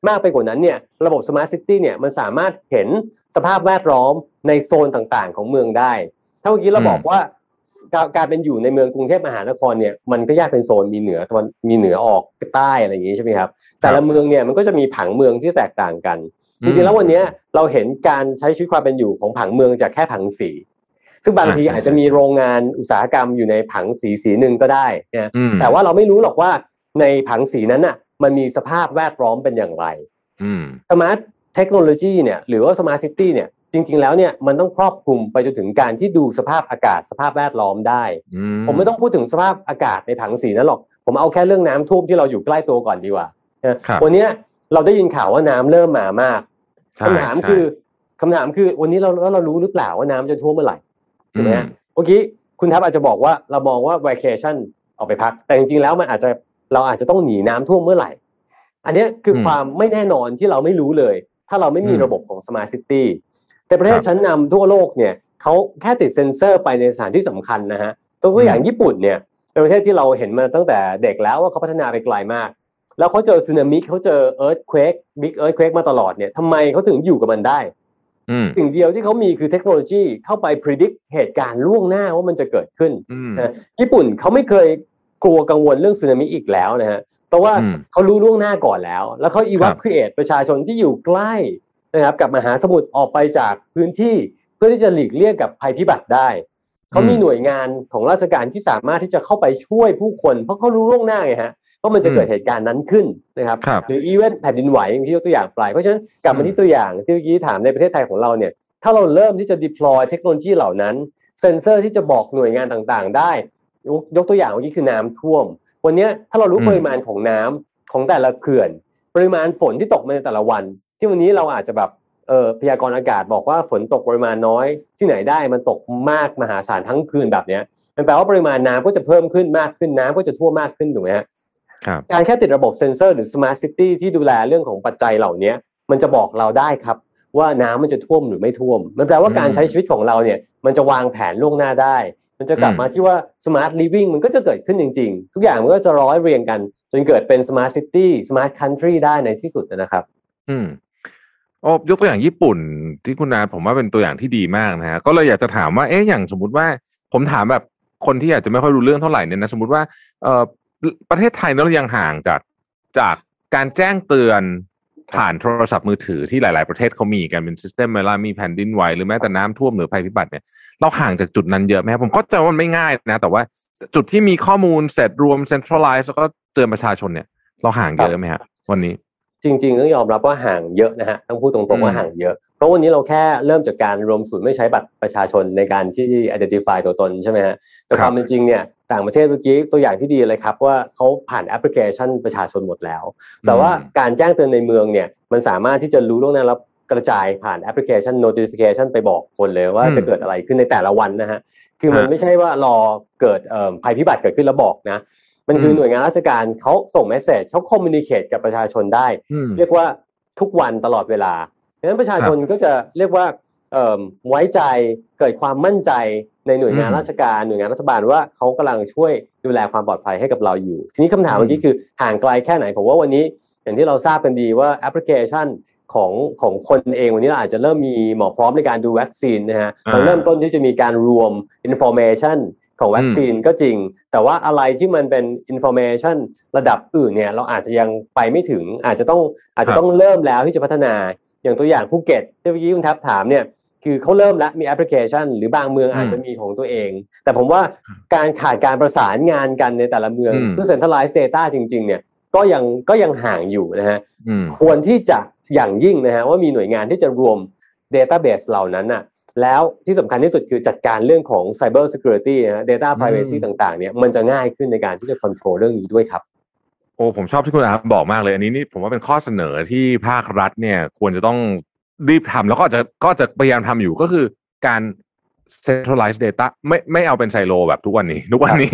มากไปกว่านั้นเนี่ยระบบ Smart City เนี่ยมันสามารถเห็นสภาพแวดล้อมในโซนต่างๆ ของเมืองได้ ถ้าเมื่อกี้เราอืมบอกว่า การการเป็นอยู่ในเมืองกรุงเทพมหานครเนี่ยมันก็แยกเป็นโซนมีเหนือตะวันมีเหนือออกใต้อะไรอย่างนี้ใช่ไหมครับ แต่ละเมืองเนี่ยมันก็จะมีผังเมืองที่แตกต่างกันจริงๆแล้ววันเนี้ยเราเห็นการใช้ชีวิตความเป็นอยู่ของผังเมืองจากแค่ผังสี ซึ่งบางทีอ่าใช่อาจจะมีโรงงานอุตสาหกรรมอยู่ในผังสีสีหนึ่งก็ได้นะอืมแต่ว่าเราไม่รู้หรอกว่าในผังสีนั้นน่ะ มันมีสภาพแวดล้อมเป็นอย่างไรอืม smart technology เนี่ย หรือว่า smart city เนี่ย จริง ๆ แล้วเนี่ยมันต้องครอบคลุมไปจนถึงการที่ดูสภาพอากาศสภาพแวดล้อมได้อืผมไม่ต้องพูดถึงสภาพอากาศในผังสีนั้นหรอก ผมเอาแค่เรื่องน้ำท่วมที่เราอยู่ใกล้ตัวก่อนดีกว่านะครับวันเนี้ยเราได้ยินข่าวว่าน้ำเริ่มมามากใช่คำถามใช่คือคำถามคือวันนี้เราแล้วเรารู้หรือเปล่าว่าน้ำจะท่วมเมื่อไหร่ถูกไหมฮะอืมเมื่อกี้คุณทัพอาจจะบอกว่าเรามองว่า vacation ออกไปพัก แต่จริงๆแล้วมันอาจจะเราอาจจะต้องหนีน้ำท่วมเมื่อไหร่ อันเนี้ยคืออมความไม่แน่นอนที่เราไม่รู้เลย ถ้าเราไม่มีอืมระบบของ smart city แต่ประเทคศรับชั้นนำทั่วโลกเนี่ยเขาแค่ติดเซ็นเซอร์ไปในสถานที่สำคัญนะฮะตัวอย่างอืมญี่ปุ่นเนี่ยเป็นประเทศที่เราเห็นมาตั้งแต่เด็กแล้วว่าเขาพัฒนาไปไกลมาก แล้วเขาเจอสึนามิเขาเจอ earthquake big earthquake มาตลอดเนี่ยทำไมเขาถึงอยู่กับมันได้อืมสิ่งเดียวที่เขามีคือเทคโนโลยีเข้าไปพิจิตรเหตุการณ์ล่วงหน้าว่ามันจะเกิดขึ้นอืมนะญี่ปุ่นเขาไม่เคยกลัวกังวลเรื่องสึนามิอีกแล้วนะฮะเพราะว่าอืมเขารู้ล่วงหน้าก่อนแล้ว แล้วเขาอีวัคครับครีเอทประชาชนที่อยู่ใกล้ นะครับกับมหาสมุทรออกไปจากพื้นที่เพื่อที่จะหลีกเลี่ยงกับภัยพิบัติได้เขามีหน่วยงานของราชการที่สามารถที่จะเข้าไปช่วยผู้คน เพราะเขารู้ล่วงหน้าไงฮะว่ามันจะเกิดเหตุการณ์นั้นขึ้นนะครับครับหรืออีเวนต์แผ่นดินไหวอย่างที่ยกตัวอย่างไปเพราะฉะนั้นกลับมาที่ตัวอย่างที่เมื่อกี้ถามในประเทศไทยของเราเนี่ยถ้าเราเริ่มที่จะ deploy เทคโนโลยีเหล่านั้น เซ็นเซอร์ที่จะบอกหน่วยงานต่างๆ ได้ ยกยกตัวอย่างเมื่อกี้คือน้ำท่วม วันเนี้ยถ้าเรารู้อืมปริมาณของน้ำของแต่ละเขื่อน ปริมาณฝนที่ตกมาในแต่ละวัน ที่วันนี้เราอาจจะแบบเออพยากรณ์อากาศบอกว่าฝนตกปริมาณน้อย ที่ไหนได้มันตกมากมหาศาลทั้งคืนแบบเนี้ย มันแปลว่าปริมาณน้ำก็จะเพิ่มขึ้นมากขึ้นน้ำก็จะท่วมมากขึ้นถูกไหมฮะครับการแค่ติดระบบเซ็นเซอร์หรือ smart city ที่ดูแลเรื่องของปัจจัยเหล่านี้มันจะบอกเราได้ครับ ว่าน้ำมันจะท่วมหรือไม่ท่วม มันแปลว่าการอืมใช้ชีวิตของเราเนี่ย มันจะวางแผนล่วงหน้าได้ มันจะกลับอืมมาที่ว่า smart living มันก็จะเกิดขึ้นจริง ๆ ทุกอย่างมันก็จะร้อยเรียงกัน จนเกิดเป็น smart city smart country ได้ในที่สุดนะครับ อืม โอ้ยกตัวอย่างญี่ปุ่นที่คุณนาผมว่าเป็นตัวอย่างที่ดีมากนะฮะก็เลยอยากจะถามว่าเอ๊ะอย่างสมมุติว่าผมถามแบบคนที่อาจจะไม่ค่อยรู้เรื่องเท่าไหร่เนี่ยนะสมมติว่าเอ่อประเทศไทยเรายังห่างจากจากการแจ้งเตือนผ่านโทรศัพท์มือถือที่หลาย ๆ ประเทศเขามีกันเป็นซิสเต็มเวลามีแผ่นดินไหวหรือแม้แต่น้ำท่วมหรือภัยพิบัติเนี่ยเราห่างจากจุดนั้นเยอะไหมครับผมก็จะว่ามันไม่ง่ายนะ แต่ว่าจุดที่มีข้อมูลเสร็จรวมเซ็นทรัลไลซ์แล้วก็เตือนประชาชนเนี่ย เราห่างเยอะไหมฮะวันนี้ จริงๆต้องยอมรับว่าห่างเยอะนะฮะต้องพูดตรงๆว่าอืมห่างเยอะ เพราะวันนี้เราแค่เริ่มจากการรวมศูนย์ไม่ใช้บัตรประชาชนในการที่ identify ตัวตนใช่ไหมฮะแต่ครับความเป็นจริงเนี่ยต่างประเทศเมื่อกี้ตัวอย่างที่ดีเลยครับว่าเขาผ่านแอปพลิเคชันประชาชนหมดแล้ว แต่ว่าการแจ้งเตือนในเมืองเนี่ยมันสามารถที่จะรู้ล่วงหน้าแล้วกระจายผ่านแอปพลิเคชัน notification ไปบอกคนเลยว่าอืมจะเกิดอะไรขึ้นในแต่ละวันนะฮะคือมันฮะไม่ใช่ว่ารอเกิดเอ่อภัยพิบัติเกิดขึ้นแล้วบอกนะ มันคืออืมหน่วยงานราชการเขาส่ง message เขาคอมมิ n นิเค e กับประชาชนได้อืมเรียกว่าทุกวันตลอดเวลาดังนั้นประชาชนก็จะเรียกว่าเอิ่มไว้ใจเกิดความมั่นใจในหน่วยงานอืมราชการหน่วยงานรัฐบาลว่าเขากำลังช่วยดูแลความปลอดภัยให้กับเราอยู่ ทีนี้คำถามอืมเมื่อกี้คือห่างไกลแค่ไหนผมว่าวันนี้ อย่างที่เราทราบกันดีว่าแอปพลิเคชันของของคนเองวันนี้เราอาจจะเริ่มมีหมอพร้อมในการดูวัคซีนนะฮะอ่าเราเริ่มต้นที่จะมีการรวม information ของวัคซีนก็จริง แต่ว่าอะไรที่มันเป็น information ระดับอื่นเนี่ยเราอาจจะยังไปไม่ถึง อาจจะต้องอาจจะต้องเริ่มแล้วที่จะพัฒนาอย่างตัวอย่างภูเก็ตที่เมื่อกี้คุณทับถามเนี่ยคือเขาเริ่มแล้วมีแอปพลิเคชัน หรือบางเมืองอาจจะมีของตัวเอง แต่ผมว่าการขาดการประสานงานกันในแต่ละเมืองอืมเพื่อ centralize data จริง ๆ เนี่ยก็ยังก็ยังห่างอยู่นะฮะอืมควรที่จะอย่างยิ่งนะฮะว่ามีหน่วยงานที่จะรวม Database เหล่านั้นน่ะ แล้วที่สำคัญที่สุดคือจัดการเรื่องของ Cyber Security นะฮะ Data Privacy อืมต่างๆ เนี่ยมันจะง่ายขึ้นในการที่จะ control เรื่องนี้ด้วยครับ โอ้ผมชอบที่คุณอาบอกมากเลย อันนี้นี่ผมว่าเป็นข้อเสนอที่ภาครัฐเนี่ยควรจะต้องรีบทำแล้วก็จะก็จะพยายามทำอยู่ก็คือการ centralize data ไม่ไม่เอาเป็นไซโลแบบทุกวันนี้ ทุกวันนี้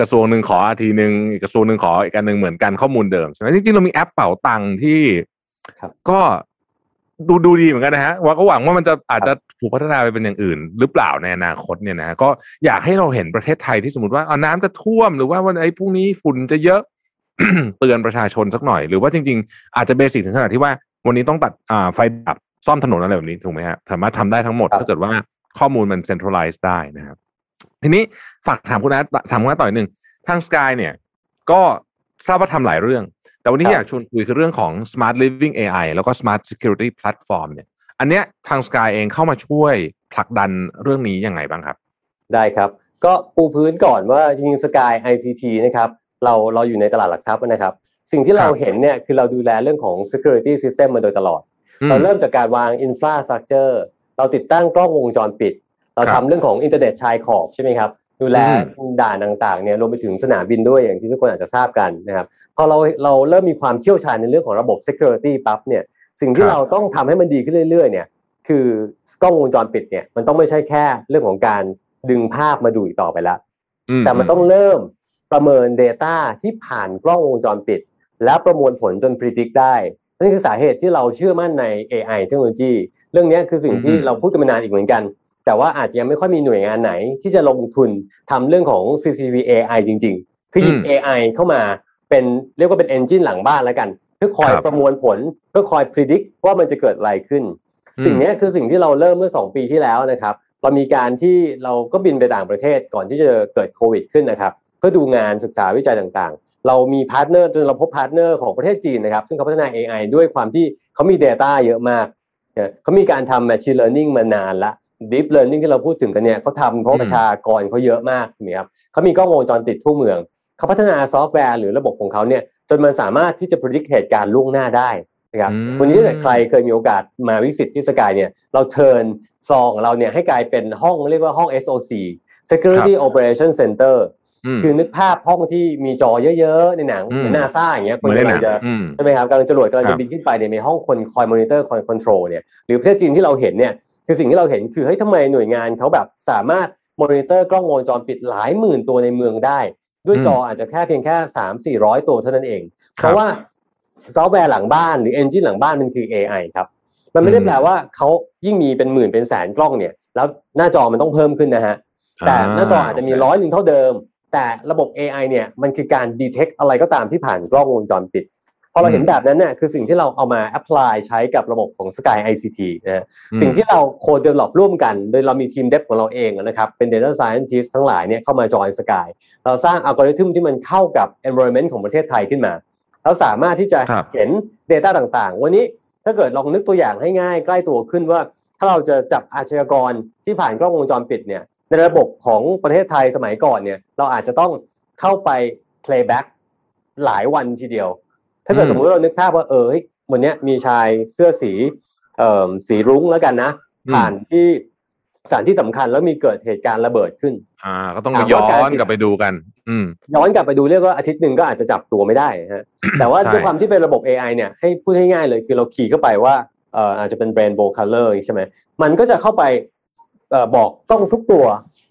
กระทรวงหนึ่งขออาทีหนึ่งอีกกระทรวงหนึ่งขออีกอันหนึ่งเหมือนกันข้อมูลเดิมใช่ไหมจริงๆเรามีแอปเป๋าตังค์ที่ครับก็ ดูดูดีเหมือนกันนะฮะว่าก็หวังว่ามันจะอาจจะถูกพัฒนาไปเป็นอย่างอื่น หรือเปล่าในอนาคตเนี่ยนะฮะก็อยากให้เราเห็นประเทศไทยที่สมมติว่าเอาน้ำจะท่วมหรือว่าวันไอ้พรุ่งนี้ฝุ่นจะเยอะเตือนประชาชนสักหน่อย หรือว่าจริง ๆ อาจจะเบสิกถึงขนาดที่ว่า วันนี้ต้องตัดอ่าไฟดับซ่อมถนนอะไรแบบนี้ถูกไหมฮะสามารถทำได้ทั้งหมดครับถ้าเกิดว่าข้อมูลมันเซ็นทรัลไลซ์ได้นะครับ ทีนี้ฝากถามคุณนัทถามคุณนัทต่อยหนึ่งทางสกายเนี่ย ก็ทราบว่าทำหลายเรื่อง แต่วันนี้ครับอยากชวนคุยคือเรื่องของ Smart Living AI แล้วก็ Smart Security Platform เนี่ย อันเนี้ยทางสกายเองเข้ามาช่วยผลักดันเรื่องนี้ยังไงบ้างครับ ได้ครับ ก็ปูพื้นก่อนว่าจริงๆ Sky ICT นะครับ เราเราอยู่ในตลาดหลักทรัพย์นะครับ สิ่งที่เราครับเห็นเนี่ยคือเราดูแลเรื่องของ security system มาโดยตลอดอืมเราเริ่มจากการวาง infrastructure เราติดตั้งกล้องวงจรปิด เราครัทำบเรื่องของอินเทอร์เน็ตชายขอบใช่ไหมครับ ดูแลอืมด่านต่างๆเนี่ยรวมไปถึงสนามบินด้วยอย่างที่ทุกคนอาจจะทราบกันนะครับพอเราเราเริ่มมีความเชี่ยวชาญในเรื่องของระบบ security ปั๊บเนี่ยสิ่งที่ครับเราต้องทำให้มันดีขึ้นเรื่อยๆเนี่ยคือกล้องวงจรปิดเนี่ยมันต้องไม่ใช่แค่เรื่องของการดึงภาพมาดูอีกต่อไปแล้วแต่มันต้องเริ่มประเมิน Data ที่ผ่านกล้องวงจรปิด แล้วประมวลผลจน predict ได้นั่นคือสาเหตุที่เราเชื่อมั่นใน AI เทคโนโลยี เรื่องนี้คือสิ่งที่อืมเราพูดกันมานานอีกเหมือนกัน แต่ว่าอาจจะยังไม่ค่อยมีหน่วยงานไหน ที่จะลงทุนทำเรื่องของ CCTV AI จริง ๆ คือหยิบอืม AI เข้ามาเป็นเรียกว่าเป็น engine หลังบ้านแล้วกัน เพื่อคอยครับประมวลผลเพื่อคอย predict ว่ามันจะเกิดอะไรขึ้น สิ่งเนี้ยคือสิ่งที่เราเริ่มเมื่อ 2 ปีที่แล้วนะครับ เรามีการที่เราก็บินไปต่างประเทศก่อนที่จะเกิดโควิดขึ้นนะครับ เพื่อดูงานศึกษาวิจัยต่างๆ เรามี partner จนเราพบ partner ของประเทศจีนนะครับ ซึ่งเขาพัฒนา AI ด้วยความที่เขามี Data เยอะมากเนี่ยเขามีการทำ Machine Learning มานานละ Deep Learning ที่เราพูดถึงกันเนี่ยเขาทำเพราะประชากรเขาเยอะมากถูกไหมครับเขามีกล้องวงจรปิดทั่วเมืองเขาพัฒนาซอฟต์แวร์หรือระบบของเขาเนี่ยจนมันสามารถที่จะ predict เหตุการณ์ล่วงหน้าได้นะครับอืมวันนี้ถ้าเกิดใครเคยมีโอกาสมา visit ที่ Sky เนี่ยเรา turn floor ของเราเนี่ยให้กลายเป็นห้องเรียกว่าห้อง SOC Security Operation Center อืมคือนึกภาพห้องที่มีจอเยอะๆ ในหนังอืมเหมือนนาซาอย่างเงี้ยเหมือนในหนังคนกำลังงจะอืมใช่ไหมครับกำลังจรวดกำลังจะครับบินขึ้นไปเนี่ยมีห้องคนคอยมอนิเตอร์คอย control เนี่ยหรือประเทศจีนที่เราเห็นเนี่ย คือสิ่งที่เราเห็นคือเฮ้ยทำไมหน่วยงานเขาแบบสามารถมอนิเตอร์กล้องวงจรปิดหลายหมื่นตัวในเมืองได้ ด้วยจออาจจะแค่เพียงแค่สามสี่ร้อยตัวเท่านั้นเอง เพราะว่าซอฟต์แวร์หลังบ้านหรือ engine หลังบ้านมันคือ AI ครับ มันไม่ได้อืมแปลว่าเขายิ่งมีเป็นหมื่นเป็นแสนกล้องเนี่ย แล้วหน้าจอมันต้องเพิ่มขึ้นนะฮะ แต่หน้าจออาจจะมีร้อยหนึ่งเท่าเดิม แต่ระบบ AI เนี่ยมันคือการ detect อะไรก็ตามที่ผ่านกล้องวงจรปิด พอเราเห็นแบบนั้นเนี่ยคือสิ่งที่เราเอามา apply ใช้กับระบบของ Sky ICT นะฮะอืมสิ่งที่เราโคเดเวล o p ร่วมกัน โดยเรามีทีม dev ของเราเองนะครับ เป็น Data Scientist ทั้งหลายเนี่ยเข้ามา join Sky เราสร้างอัลกอริทึมที่มันเข้ากับ environment ของประเทศไทยขึ้นมาเราสามารถที่จะครับเห็น Data ต่างๆ วันนี้ถ้าเกิดลองนึกตัวอย่างให้ง่ายใกล้ตัวขึ้นว่า ถ้าเราจะจับอาชญากรที่ผ่านกล้องวงจรปิดเนี่ยในระบบของประเทศไทยสมัยก่อนเนี่ยเราอาจจะต้องเข้าไป playback หลายวันทีเดียว ถ้าเกิดอืมสมมติเรานึกภาพว่าเออเฮ้ยวันเนี้ยมีชายเสื้อสีเอ่อสีรุ้งแล้วกันนะผ่านที่สถานที่สำคัญแล้วมีเกิดเหตุการณ์ระเบิดขึ้น อ่า ก็ต้องถามย้ว่าการอนกลับไปดูกัน อืมย้อนกลับไปดูเรียกว่าอาทิตย์หนึ่งก็อาจจะจับตัวไม่ได้ฮะแต่ว่าใช่ด้วยความที่เป็นระบบ AI เนี่ยให้พูดให้ง่ายเลยคือเราขี่เข้าไปว่าเอ่ออาจจะเป็น rainbow color ใช่ไหมมันก็จะเข้าไปเอ่อบอกกล้องทุกตัว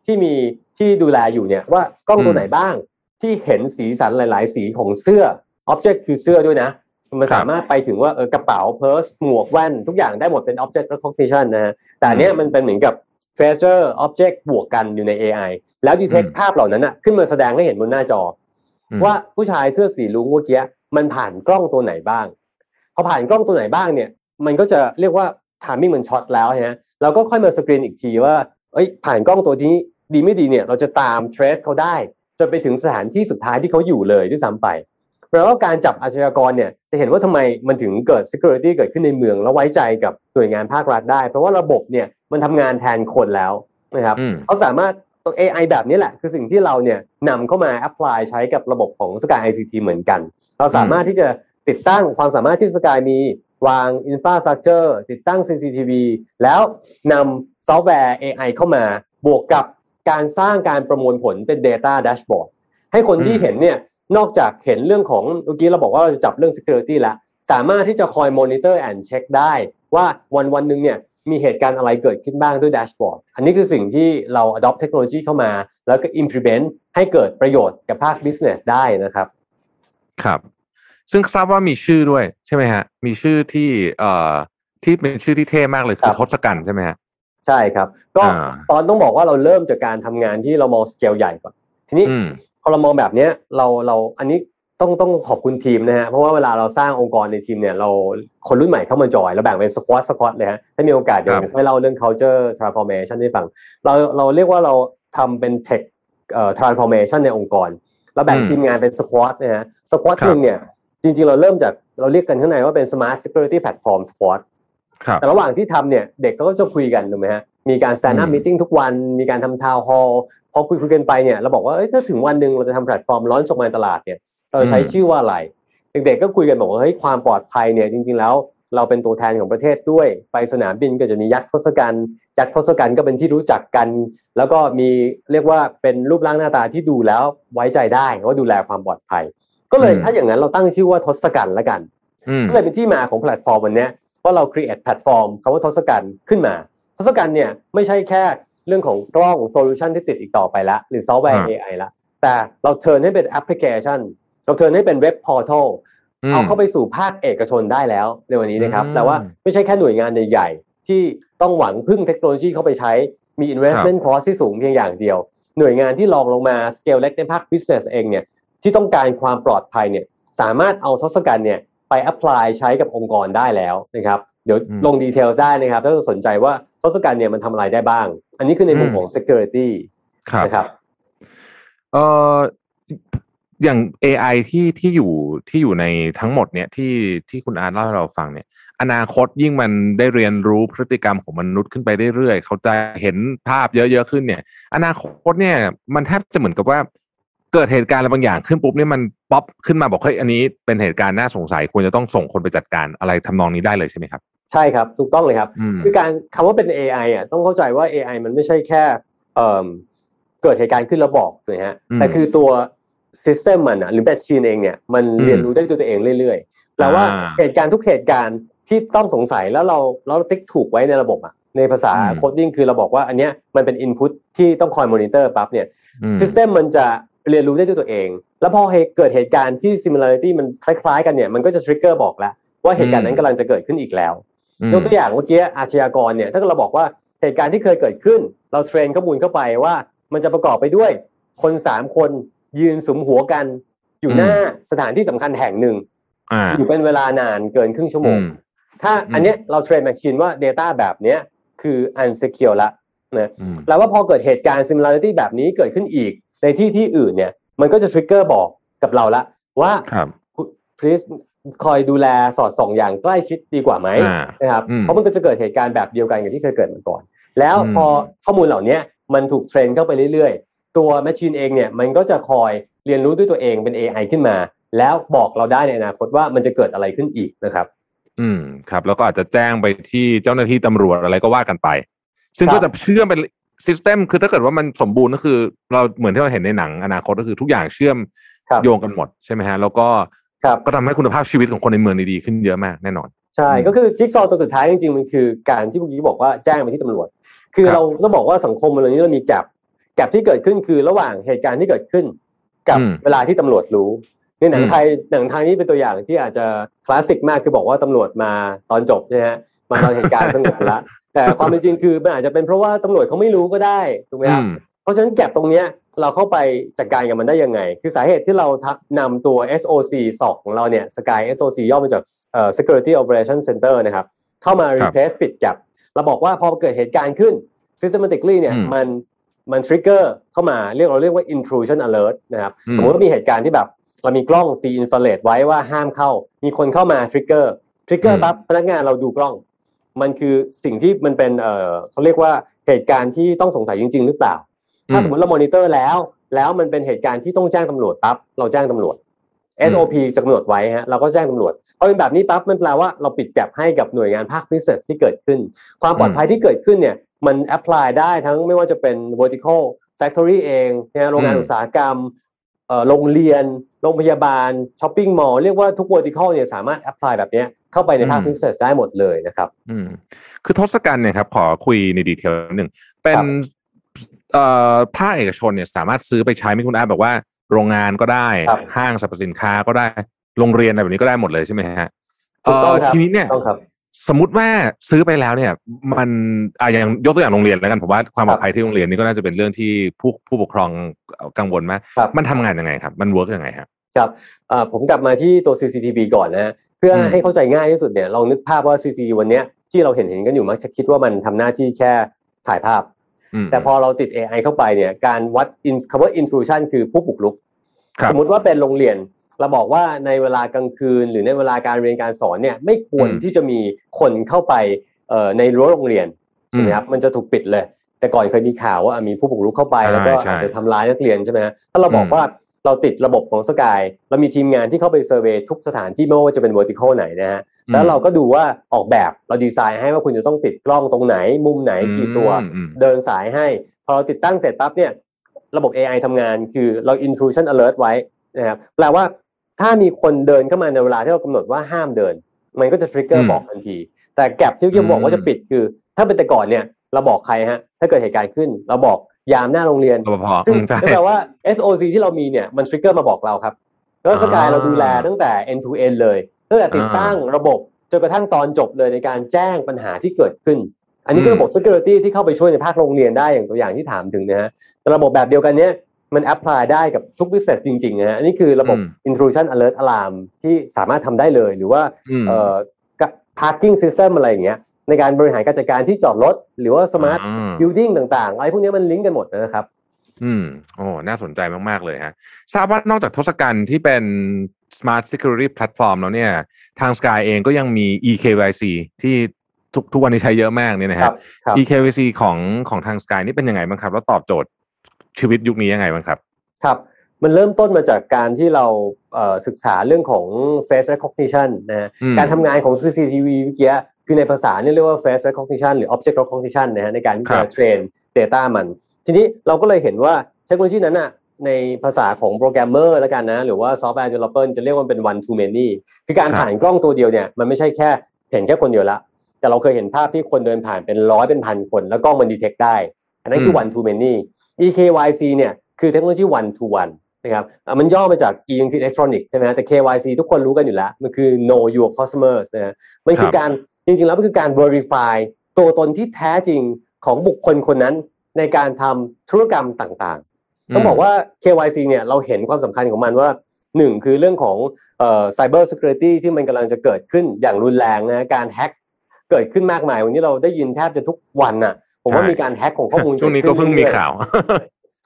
ที่มีที่ดูแลอยู่เนี่ยว่ากล้องตัวไหนบ้างที่เห็นสีสันหลาย ๆ สีของเสื้อ object คือเสื้อด้วยนะ มันสามารถไปถึงว่าเออกระเป๋าเพิร์สหมวกแว่น ทุกอย่างได้หมดเป็น object recognition นะฮะแต่อันเนี้ยมันเป็นเหมือนกับ feature object บวกกันอยู่ใน AI แล้ว detect อืมภาพเหล่านั้นอะขึ้นมาแสดงให้เห็นบนหน้าจออืมว่าผู้ชายเสื้อสีลุงเมื่อกี้มันผ่านกล้องตัวไหนบ้างพอผ่านกล้องตัวไหนบ้างเนี่ย มันก็จะเรียกว่า timing มันช็อตแล้วฮะเราก็ค่อยมาสกรีนอีกทีว่าเอ้ยผ่านกล้องตัวนี้ดีไม่ดีเนี่ย เราจะตาม trace เขาได้จนไปถึงสถานที่สุดท้ายที่เขาอยู่เลยด้วยซ้ำไป แปลว่าการจับอาชญากรเนี่ยจะเห็นว่าทำไมมันถึงเกิด security เกิดขึ้นในเมือง แล้วไว้ใจกับหน่วยงานภาครัฐได้ เพราะว่าระบบเนี่ยมันทำงานแทนคนแล้วนะครับอืมเขาสามารถตัว AI แบบนี้แหละ คือสิ่งที่เราเนี่ยนำเข้ามา apply ใช้กับระบบของ Sky ICT เหมือนกัน เราสามารถที่จะติดตั้งความสามารถที่ Sky มีวาง infrastructure ติดตั้ง CCTV แล้วนำซอฟต์แวร์ AI เข้ามาบวกกับการสร้างการประมวลผลเป็น data dashboard ให้คนที่อืมเห็นเนี่ย นอกจากเห็นเรื่องของเมื่อกี้เราบอกว่าเราจะจับเรื่อง security แล้วสามารถที่จะคอย monitor and check ได้ว่าวันวันหนึ่งเนี่ยมีเหตุการณ์อะไรเกิดขึ้นบ้างด้วย dashboard อันนี้คือสิ่งที่เรา adopt เทคโนโลยีเข้ามา แล้วก็ implement ให้เกิดประโยชน์กับภาค business ได้นะครับ ครับ ซึ่งทราบว่ามีชื่อด้วยใช่ไหมฮะ มีชื่อที่เอ่อที่เป็นชื่อที่เท่มากเลยคืครัอบทศกัณฐ์ใช่ไหมฮะ ใช่ครับ ก็อ่าตอนต้องบอกว่าเราเริ่มจากการทำงานที่เรามองสเกลใหญ่ก่อน ทีนี้อืมพอ เรามองแบบเนี้ยเราเราอันนี้ต้องต้องขอบคุณทีมนะฮะเพราะว่าเวลาเราสร้างองค์กรในทีมเนี่ยเราคนรุ่นใหม่เข้ามาจอยเราแบ่งเป็นสควอตสควอตเลยฮะถ้ามีโอกาสเดี๋ยวครับผมค่อยเล่าเรื่อง culture transformation ให้ฟังเราเราเรียกว่าเราทำเป็น tech เอ่อ transformation ในองค์กรเราแบ่งอืมทีมงานเป็นสควอตนะฮะสควอตครับหนึ่งเนี่ยจริงๆเราเริ่มจากเราเรียกกันข้างในว่าเป็น smart security platform squad ครับแต่ระหว่างที่ทำเนี่ยเด็กก็จะคุยกันถูกไหมฮะมีการ stand up อืม meeting ทุกวัน มีการทำ town hall พอคุยคุยกันไปเนี่ยเราบอกว่าเอ้ยถ้าถึงวันหนึ่งเราจะทำแพลตฟอร์มร้อนชกมาในตลาดเนี่ย เราจะใช้อืมชื่อว่าอะไร เด็กๆก็คุยกันบอกว่าเฮ้ยความปลอดภัยเนี่ยจริง ๆแล้ว เราเป็นตัวแทนของประเทศด้วย ไปสนามบินก็จะมียักษ์ทศกัณฐ์ยักษ์ทศกัณฐ์ก็เป็นที่รู้จักกัน แล้วก็มีเรียกว่าเป็นรูปร่างหน้าตาที่ดูแล้วไว้ใจได้ว่าดูแลความปลอดภัย ก็เลยอืมถ้าอย่างนั้นเราตั้งชื่อว่าทศกัณฐ์ละกันอืมก็เลยเป็นที่มาของแพลตฟอร์มวันเนี้ยว่าเรา create แพลตฟอร์มคำว่าทศกัณฐ์ขึ้นมาทศกัณฐ์เนี่ยไม่ใช่แค่ เรื่องของกล้อง solution ที่ติดอีกต่อไปละหรือซอฟต์แวร์อ่า AI ละแต่เรา turn ให้เป็นแอปพลิเคชัน เรา turn ให้เป็น web portal อืมเอาเข้าไปสู่ภาคเอกชนได้แล้วในวันนี้นะครับอืมแต่ว่าไม่ใช่แค่หน่วยงานใหญ่ๆที่ต้องหวังพึ่งเทคโนโลยีเข้าไปใช้มี investment cost ที่สูงเพียงอย่างเดียว หน่วยงานที่ลองลงมา scale เล็กในภาค business เองเนี่ยที่ต้องการความปลอดภัยเนี่ยสามารถเอาทศกัณฐ์เนี่ยไป apply ใช้กับองค์กรได้แล้วนะครับเดี๋ยวอืมลงดีเทลได้นะครับ ถ้าสนใจว่าทศกัณฐ์เนี่ยมันทำอะไรได้บ้าง อันนี้คือในมุมอืมของ security ครับนะครับเอ่ออย่าง AI ที่ที่อยู่ที่อยู่ในทั้งหมดเนี่ยที่ที่คุณอาร์ตเล่าให้เราฟังเนี่ย อนาคตยิ่งมันได้เรียนรู้พฤติกรรมของมนุษย์ขึ้นไปเรื่อยๆเขาจะเห็นภาพเยอะๆขึ้นเนี่ย อนาคตเนี่ย มันแทบจะเหมือนกับว่าเกิดเหตุการณ์อะไรบางอย่างขึ้นปุ๊บเนี่ยมันป๊อปขึ้นมาบอกเฮ้ยอันนี้เป็นเหตุการณ์น่าสงสัยควรจะต้องส่งคนไปจัดการอะไรทำนองนี้ได้เลยใช่ไหมครับ ใช่ครับถูกต้องเลยครับอืมคือการคำว่าเป็น AI อะต้องเข้าใจว่า AI มันไม่ใช่แค่เอ่อเกิดเหตุการณ์ขึ้นแล้วบอกถูกไหมฮะอืมแต่คือตัว system มันอะหรือ machine เองเนี่ยมันอืมเรียนรู้ได้ด้วยตัวเองเรื่อยๆแปลว่าอ่าเหตุการณ์ทุกเหตุการณ์ที่ต้องสงสัยแล้วเราเราติ๊กถูกไว้ในระบบอะในภาษาอืม coding คือเราบอกว่าอันเนี้ยมันเป็น input ที่ต้องคอยมอนิเตอร์ปั๊บเนี่ยอืม system มันจะเรียนรู้ได้ด้วยตัวเอง แล้วพอเกิดเหตุการณ์ที่ similarity มันคล้ายๆ กันเนี่ยมันก็จะ trigger บอกแล้วว่าเหตุการณ์นั้นกำลังจะเกิดขึ้นอีกแล้วอืม ยกตัวอย่างเมื่อกี้อาชญากรเนี่ยถ้าเราบอกว่าเหตุการณ์ที่เคยเกิดขึ้น เรา train ข้อมูลเข้าไปว่า มันจะประกอบไปด้วยคนสามคนยืนสุมหัวกัน อยู่หน้าสถานที่สำคัญแห่งหนึ่งอ่าอยู่เป็นเวลานานเกินครึ่งชั่วโมงอืมถ้าอันเนี้ยเรา train machine ว่า Data แบบเนี้ยคือ unsecure ละนะอืมแล้วว่าพอเกิดเหตุการณ์ similarity แบบนี้เกิดขึ้นอีก ในที่ที่อื่นเนี่ย มันก็จะ trigger บอกกับเราละว่าครับ please คอยดูแลสอดส่องอย่างใกล้ชิดดีกว่าไหมอ่านะครับอืมเพราะมันก็จะเกิดเหตุการณ์แบบเดียวกันกับที่เคยเกิดมาก่อน แล้วอืมพอข้อมูลเหล่านี้มันถูก train เข้าไปเรื่อยๆ ตัว Machine เองเนี่ยมันก็จะคอยเรียนรู้ด้วยตัวเองเป็น AI ขึ้นมา แล้วบอกเราได้ในอนาคตว่ามันจะเกิดอะไรขึ้นอีกนะครับ อืมครับ แล้วก็อาจจะแจ้งไปที่เจ้าหน้าที่ตำรวจอะไรก็ว่ากันไป ซึ่งครับก็จะเชื่อมเป็น system คือถ้าเกิดว่ามันสมบูรณ์ก็คือ เราเหมือนที่เราเห็นในหนังอนาคตก็คือทุกอย่างเชื่อมครับโยงกันหมดใช่ไหมฮะแล้วก็ครับ ก็ทำให้คุณภาพชีวิตของคนในเมืองดีๆขึ้นเยอะมากแน่นอน ใช่อืมก็คือจิ๊กซอว์ตัวสุดท้ายจริงๆมันคือการที่เมื่อกี้บอกว่าแจ้งไปที่ตำรวจ คือครับเราต้องบอกว่าสังคมเรานี้เรามีแกลบแกลบที่เกิดขึ้นคือระหว่างเหตุการณ์ที่เกิดขึ้น กับอืมเวลาที่ตำรวจรู้ในหนังอืมไทยหนังไทยนี่เป็นตัวอย่างที่อาจจะคลาสสิกมากคือบอกว่าตำรวจมาตอนจบใช่ไหมฮะมาตอนเหตุการณ์สงบละแต่ความเป็นจริงคือมันอาจจะเป็นเพราะว่าตำรวจเขาไม่รู้ก็ได้ถูกไหมครับอืมเพราะฉะนั้นแก็บตรงเนี้ย เราเข้าไปจัดการกับมันได้ยังไง คือสาเหตุที่เราทำนำตัว SOC สอกของเราเนี่ย Sky SOC ย่อมาจากเอ่อ Security Operation Center นะครับ เข้ามาครับ replace ปิดแก็บเราบอกว่าพอเกิดเหตุการณ์ขึ้น systematically เนี่ยอืมมันมัน trigger เข้ามาเรียกเราเรียกว่า intrusion alert นะครับอืมสมมติว่ามีเหตุการณ์ที่แบบ เรามีกล้องตีอินฟราเรดไว้ว่าห้ามเข้า มีคนเข้ามา trigger trigger อืมปั๊บพนักงานเราดูกล้อง มันคือสิ่งที่มันเป็นเอ่อเขาเรียกว่าเหตุการณ์ที่ต้องสงสัยจริง ๆ หรือเปล่า ถ้าสมมติเรามอนิเตอร์แล้ว แล้วมันเป็นเหตุการณ์ที่ต้องแจ้งตำรวจปั๊บเราแจ้งตำรวจ SOP จะกำหนดไว้ฮะเราก็แจ้งตำรวจพอเป็นแบบนี้ปั๊บมันแปลว่าเราปิด gap ให้กับหน่วยงานภาคพิเศษที่เกิดขึ้น ความปลอดภัยที่เกิดขึ้นเนี่ยมัน apply ได้ทั้งไม่ว่าจะเป็น vertical factory เองนะฮะโรงงานอืมอุตสาหกรรมเอ่อโรงเรียน โรงพยาบาล shopping mall เรียกว่าทุก vertical เนี่ยสามารถ apply แบบเนี้ยเข้าไปในภาคพิเศษได้หมดเลยนะครับ อืมคือทศกัณฐ์เนี่ยครับขอคุยใน detail นิดหนึ่งเป็นครับเอ่อ ภาคเอกชนเนี่ยสามารถซื้อไปใช้ไม่คุณอาร์ตบอกว่า โรงงานก็ได้ครับห้างสรรพสินค้าก็ได้โรงเรียนอะไรแบบนี้ก็ได้หมดเลยใช่ไหมฮะถูกต้องเอ่อครับทีนี้เนี่ยต้องครับสมมติว่าซื้อไปแล้วเนี่ย มันอ่าอย่างยกตัวอย่างโรงเรียนแล้วกันผมว่าความปลอดภัยที่โรงเรียนนี่ก็น่าจะเป็นเรื่องที่ผู้ผู้ปกครองกังวลมากครับมันทำงานยังไงครับ มัน work ยังไงครับครับเอ่อผมกลับมาที่ตัว CCTV ก่อนนะฮะเพื่ออืมให้เข้าใจง่ายที่สุดเนี่ยลองนึกภาพว่า CCTV วันเนี้ยที่เราเห็นเห็นกันอยู่มักจะคิดว่ามันทำหน้าที่แค่ถ่ายภาพอืม แต่พอเราติด AI เข้าไปเนี่ยการวัด in- คำว่า intrusion คือผู้บุกรุกครับสมมติว่าเป็นโรงเรียนเราบอกว่าในเวลากลางคืน หรือในเวลาการเรียนการสอนเนี่ยไม่ควรอืมที่จะมีคนเข้าไปเอ่อในรั้วโรงเรียนอืใช่มไหมครับมันจะถูกปิดเลย แต่ก่อนเคยมีข่าวว่าอะมีผู้บุกรุกเข้าไปใช่แล้วก็ใช่อาจจะทำร้ายนักเรียนใช่ไหมฮะถ้าเราบอกอืมว่าเราติดระบบของสกายเรามีทีมงานที่เข้าไปเซอร์เวย์ทุกสถานที่ไม่ว่าจะเป็น vertical ไหนนะฮะ แล้วเราก็ดูว่าออกแบบเราดีไซน์ให้ว่าคุณจะต้องติดกล้องตรงไหน มุมไหนกี่ตัวอืมอืมเดินสายให้ พอเราติดตั้งเสร็จปั๊บเนี่ยระบบ AI ทำงานคือเรา intrusion alert ไว้นะครับแปลว่าถ้ามีคนเดินเข้ามาในเวลาที่เรากำหนดว่าห้ามเดิน มันก็จะ trigger อืมบอกทันที แต่แกลบที่เมื่อกี้ผมบอกว่าจะปิดคือ ถ้าเป็นแต่ก่อนเนี่ยเราบอกใครฮะถ้าเกิดเหตุการณ์ขึ้น เราบอกยามหน้าโรงเรียนรปภซึ่งอืมใช่นั่นแปลว่า SOC ที่เรามีเนี่ยมัน trigger มาบอกเราครับแล้วสกายอ่าเราดูแลตั้งแต่ end to end เลย ตั้งแต่ติดตั้งระบบจนกระทั่งตอนจบเลยในการแจ้งปัญหาที่เกิดขึ้น อันนี้คือระบบ security ที่เข้าไปช่วยในภาคโรงเรียนได้อย่างตัวอย่างที่ถามถึงนะฮะแต่ระบบแบบเดียวกันเนี้ยมัน apply ได้กับทุก business จริงๆนะฮะอันนี้คือระบบอืม intrusion alert alarm ที่สามารถทำได้เลยหรือว่าอืมเอ่อ parking system อะไรอย่างเงี้ยในการบริหารการจัดการที่จอดรถ หรือว่า smart อืม building ต่างๆอะไรพวกนี้มันลิงก์กันหมดนะครับ อืมโอ้น่าสนใจมาก ๆ เลยฮะ ทราบว่านอกจากทศกัณฐ์ที่เป็น Smart Security Platform แล้วเนี่ย ทาง Sky เองก็ยังมี eKYC ที่ทุกทุกวันนี้ใช้เยอะมากเนี่ยนะครัฮะบครับ eKYC ของของทาง Sky นี่เป็นยังไงบ้างครับ แล้วตอบโจทย์ชีวิตยุคนี้ยังไงบ้างครับ ครับ มันเริ่มต้นมาจากการที่เราเอ่อศึกษาเรื่องของ face recognition นะฮะอืมการทำงานของ CCTV เมื่อกี้คือในภาษาเนี่ยเรียกว่า face recognition หรือ object recognition นะฮะในการที่ครัจะบเทรน data มัน ทีนี้เราก็เลยเห็นว่าเทคโนโลยีนั้นน่ะในภาษาของโปรแกรมเมอร์แล้วกันนะ หรือว่า software developer จะเรียกว่าเป็น one to many คือการผ่านกล้องตัวเดียวเนี่ยมันไม่ใช่แค่เห็นแค่คนเดียวละแต่เราเคยเห็นภาพที่คนเดินผ่านเป็นร้อยเป็นพันคน แล้วกล้องมันดีเทคได้ อันนั้นคือ one to many EKYC เนี่ยคือเทคโนโลยี one to one นะครับมันย่อมาจาก E คือ electronic ใช่ไหมแต่ KYC ทุกคนรู้กันอยู่แล้ว มันคือ know your customers นะฮะมันคือการจริงๆแล้วมันคือการ verify ตัวตนที่แท้จริงของบุคคลคนนั้น ในการทำธุรกรรมต่างๆ ต้องบอกว่า KYC เนี่ยเราเห็นความสำคัญของมันว่าหนึ่งคือเรื่องของเอ่อ cyber security ที่มันกำลังจะเกิดขึ้นอย่างรุนแรงนะการแฮ็กเกิดขึ้นมากมาย วันนี้เราได้ยินแทบจะทุกวันน่ะ ผมว่าใช่มีการแฮ็กของข้อมูลช่วงนี้ก็เพิ่งมีข่าว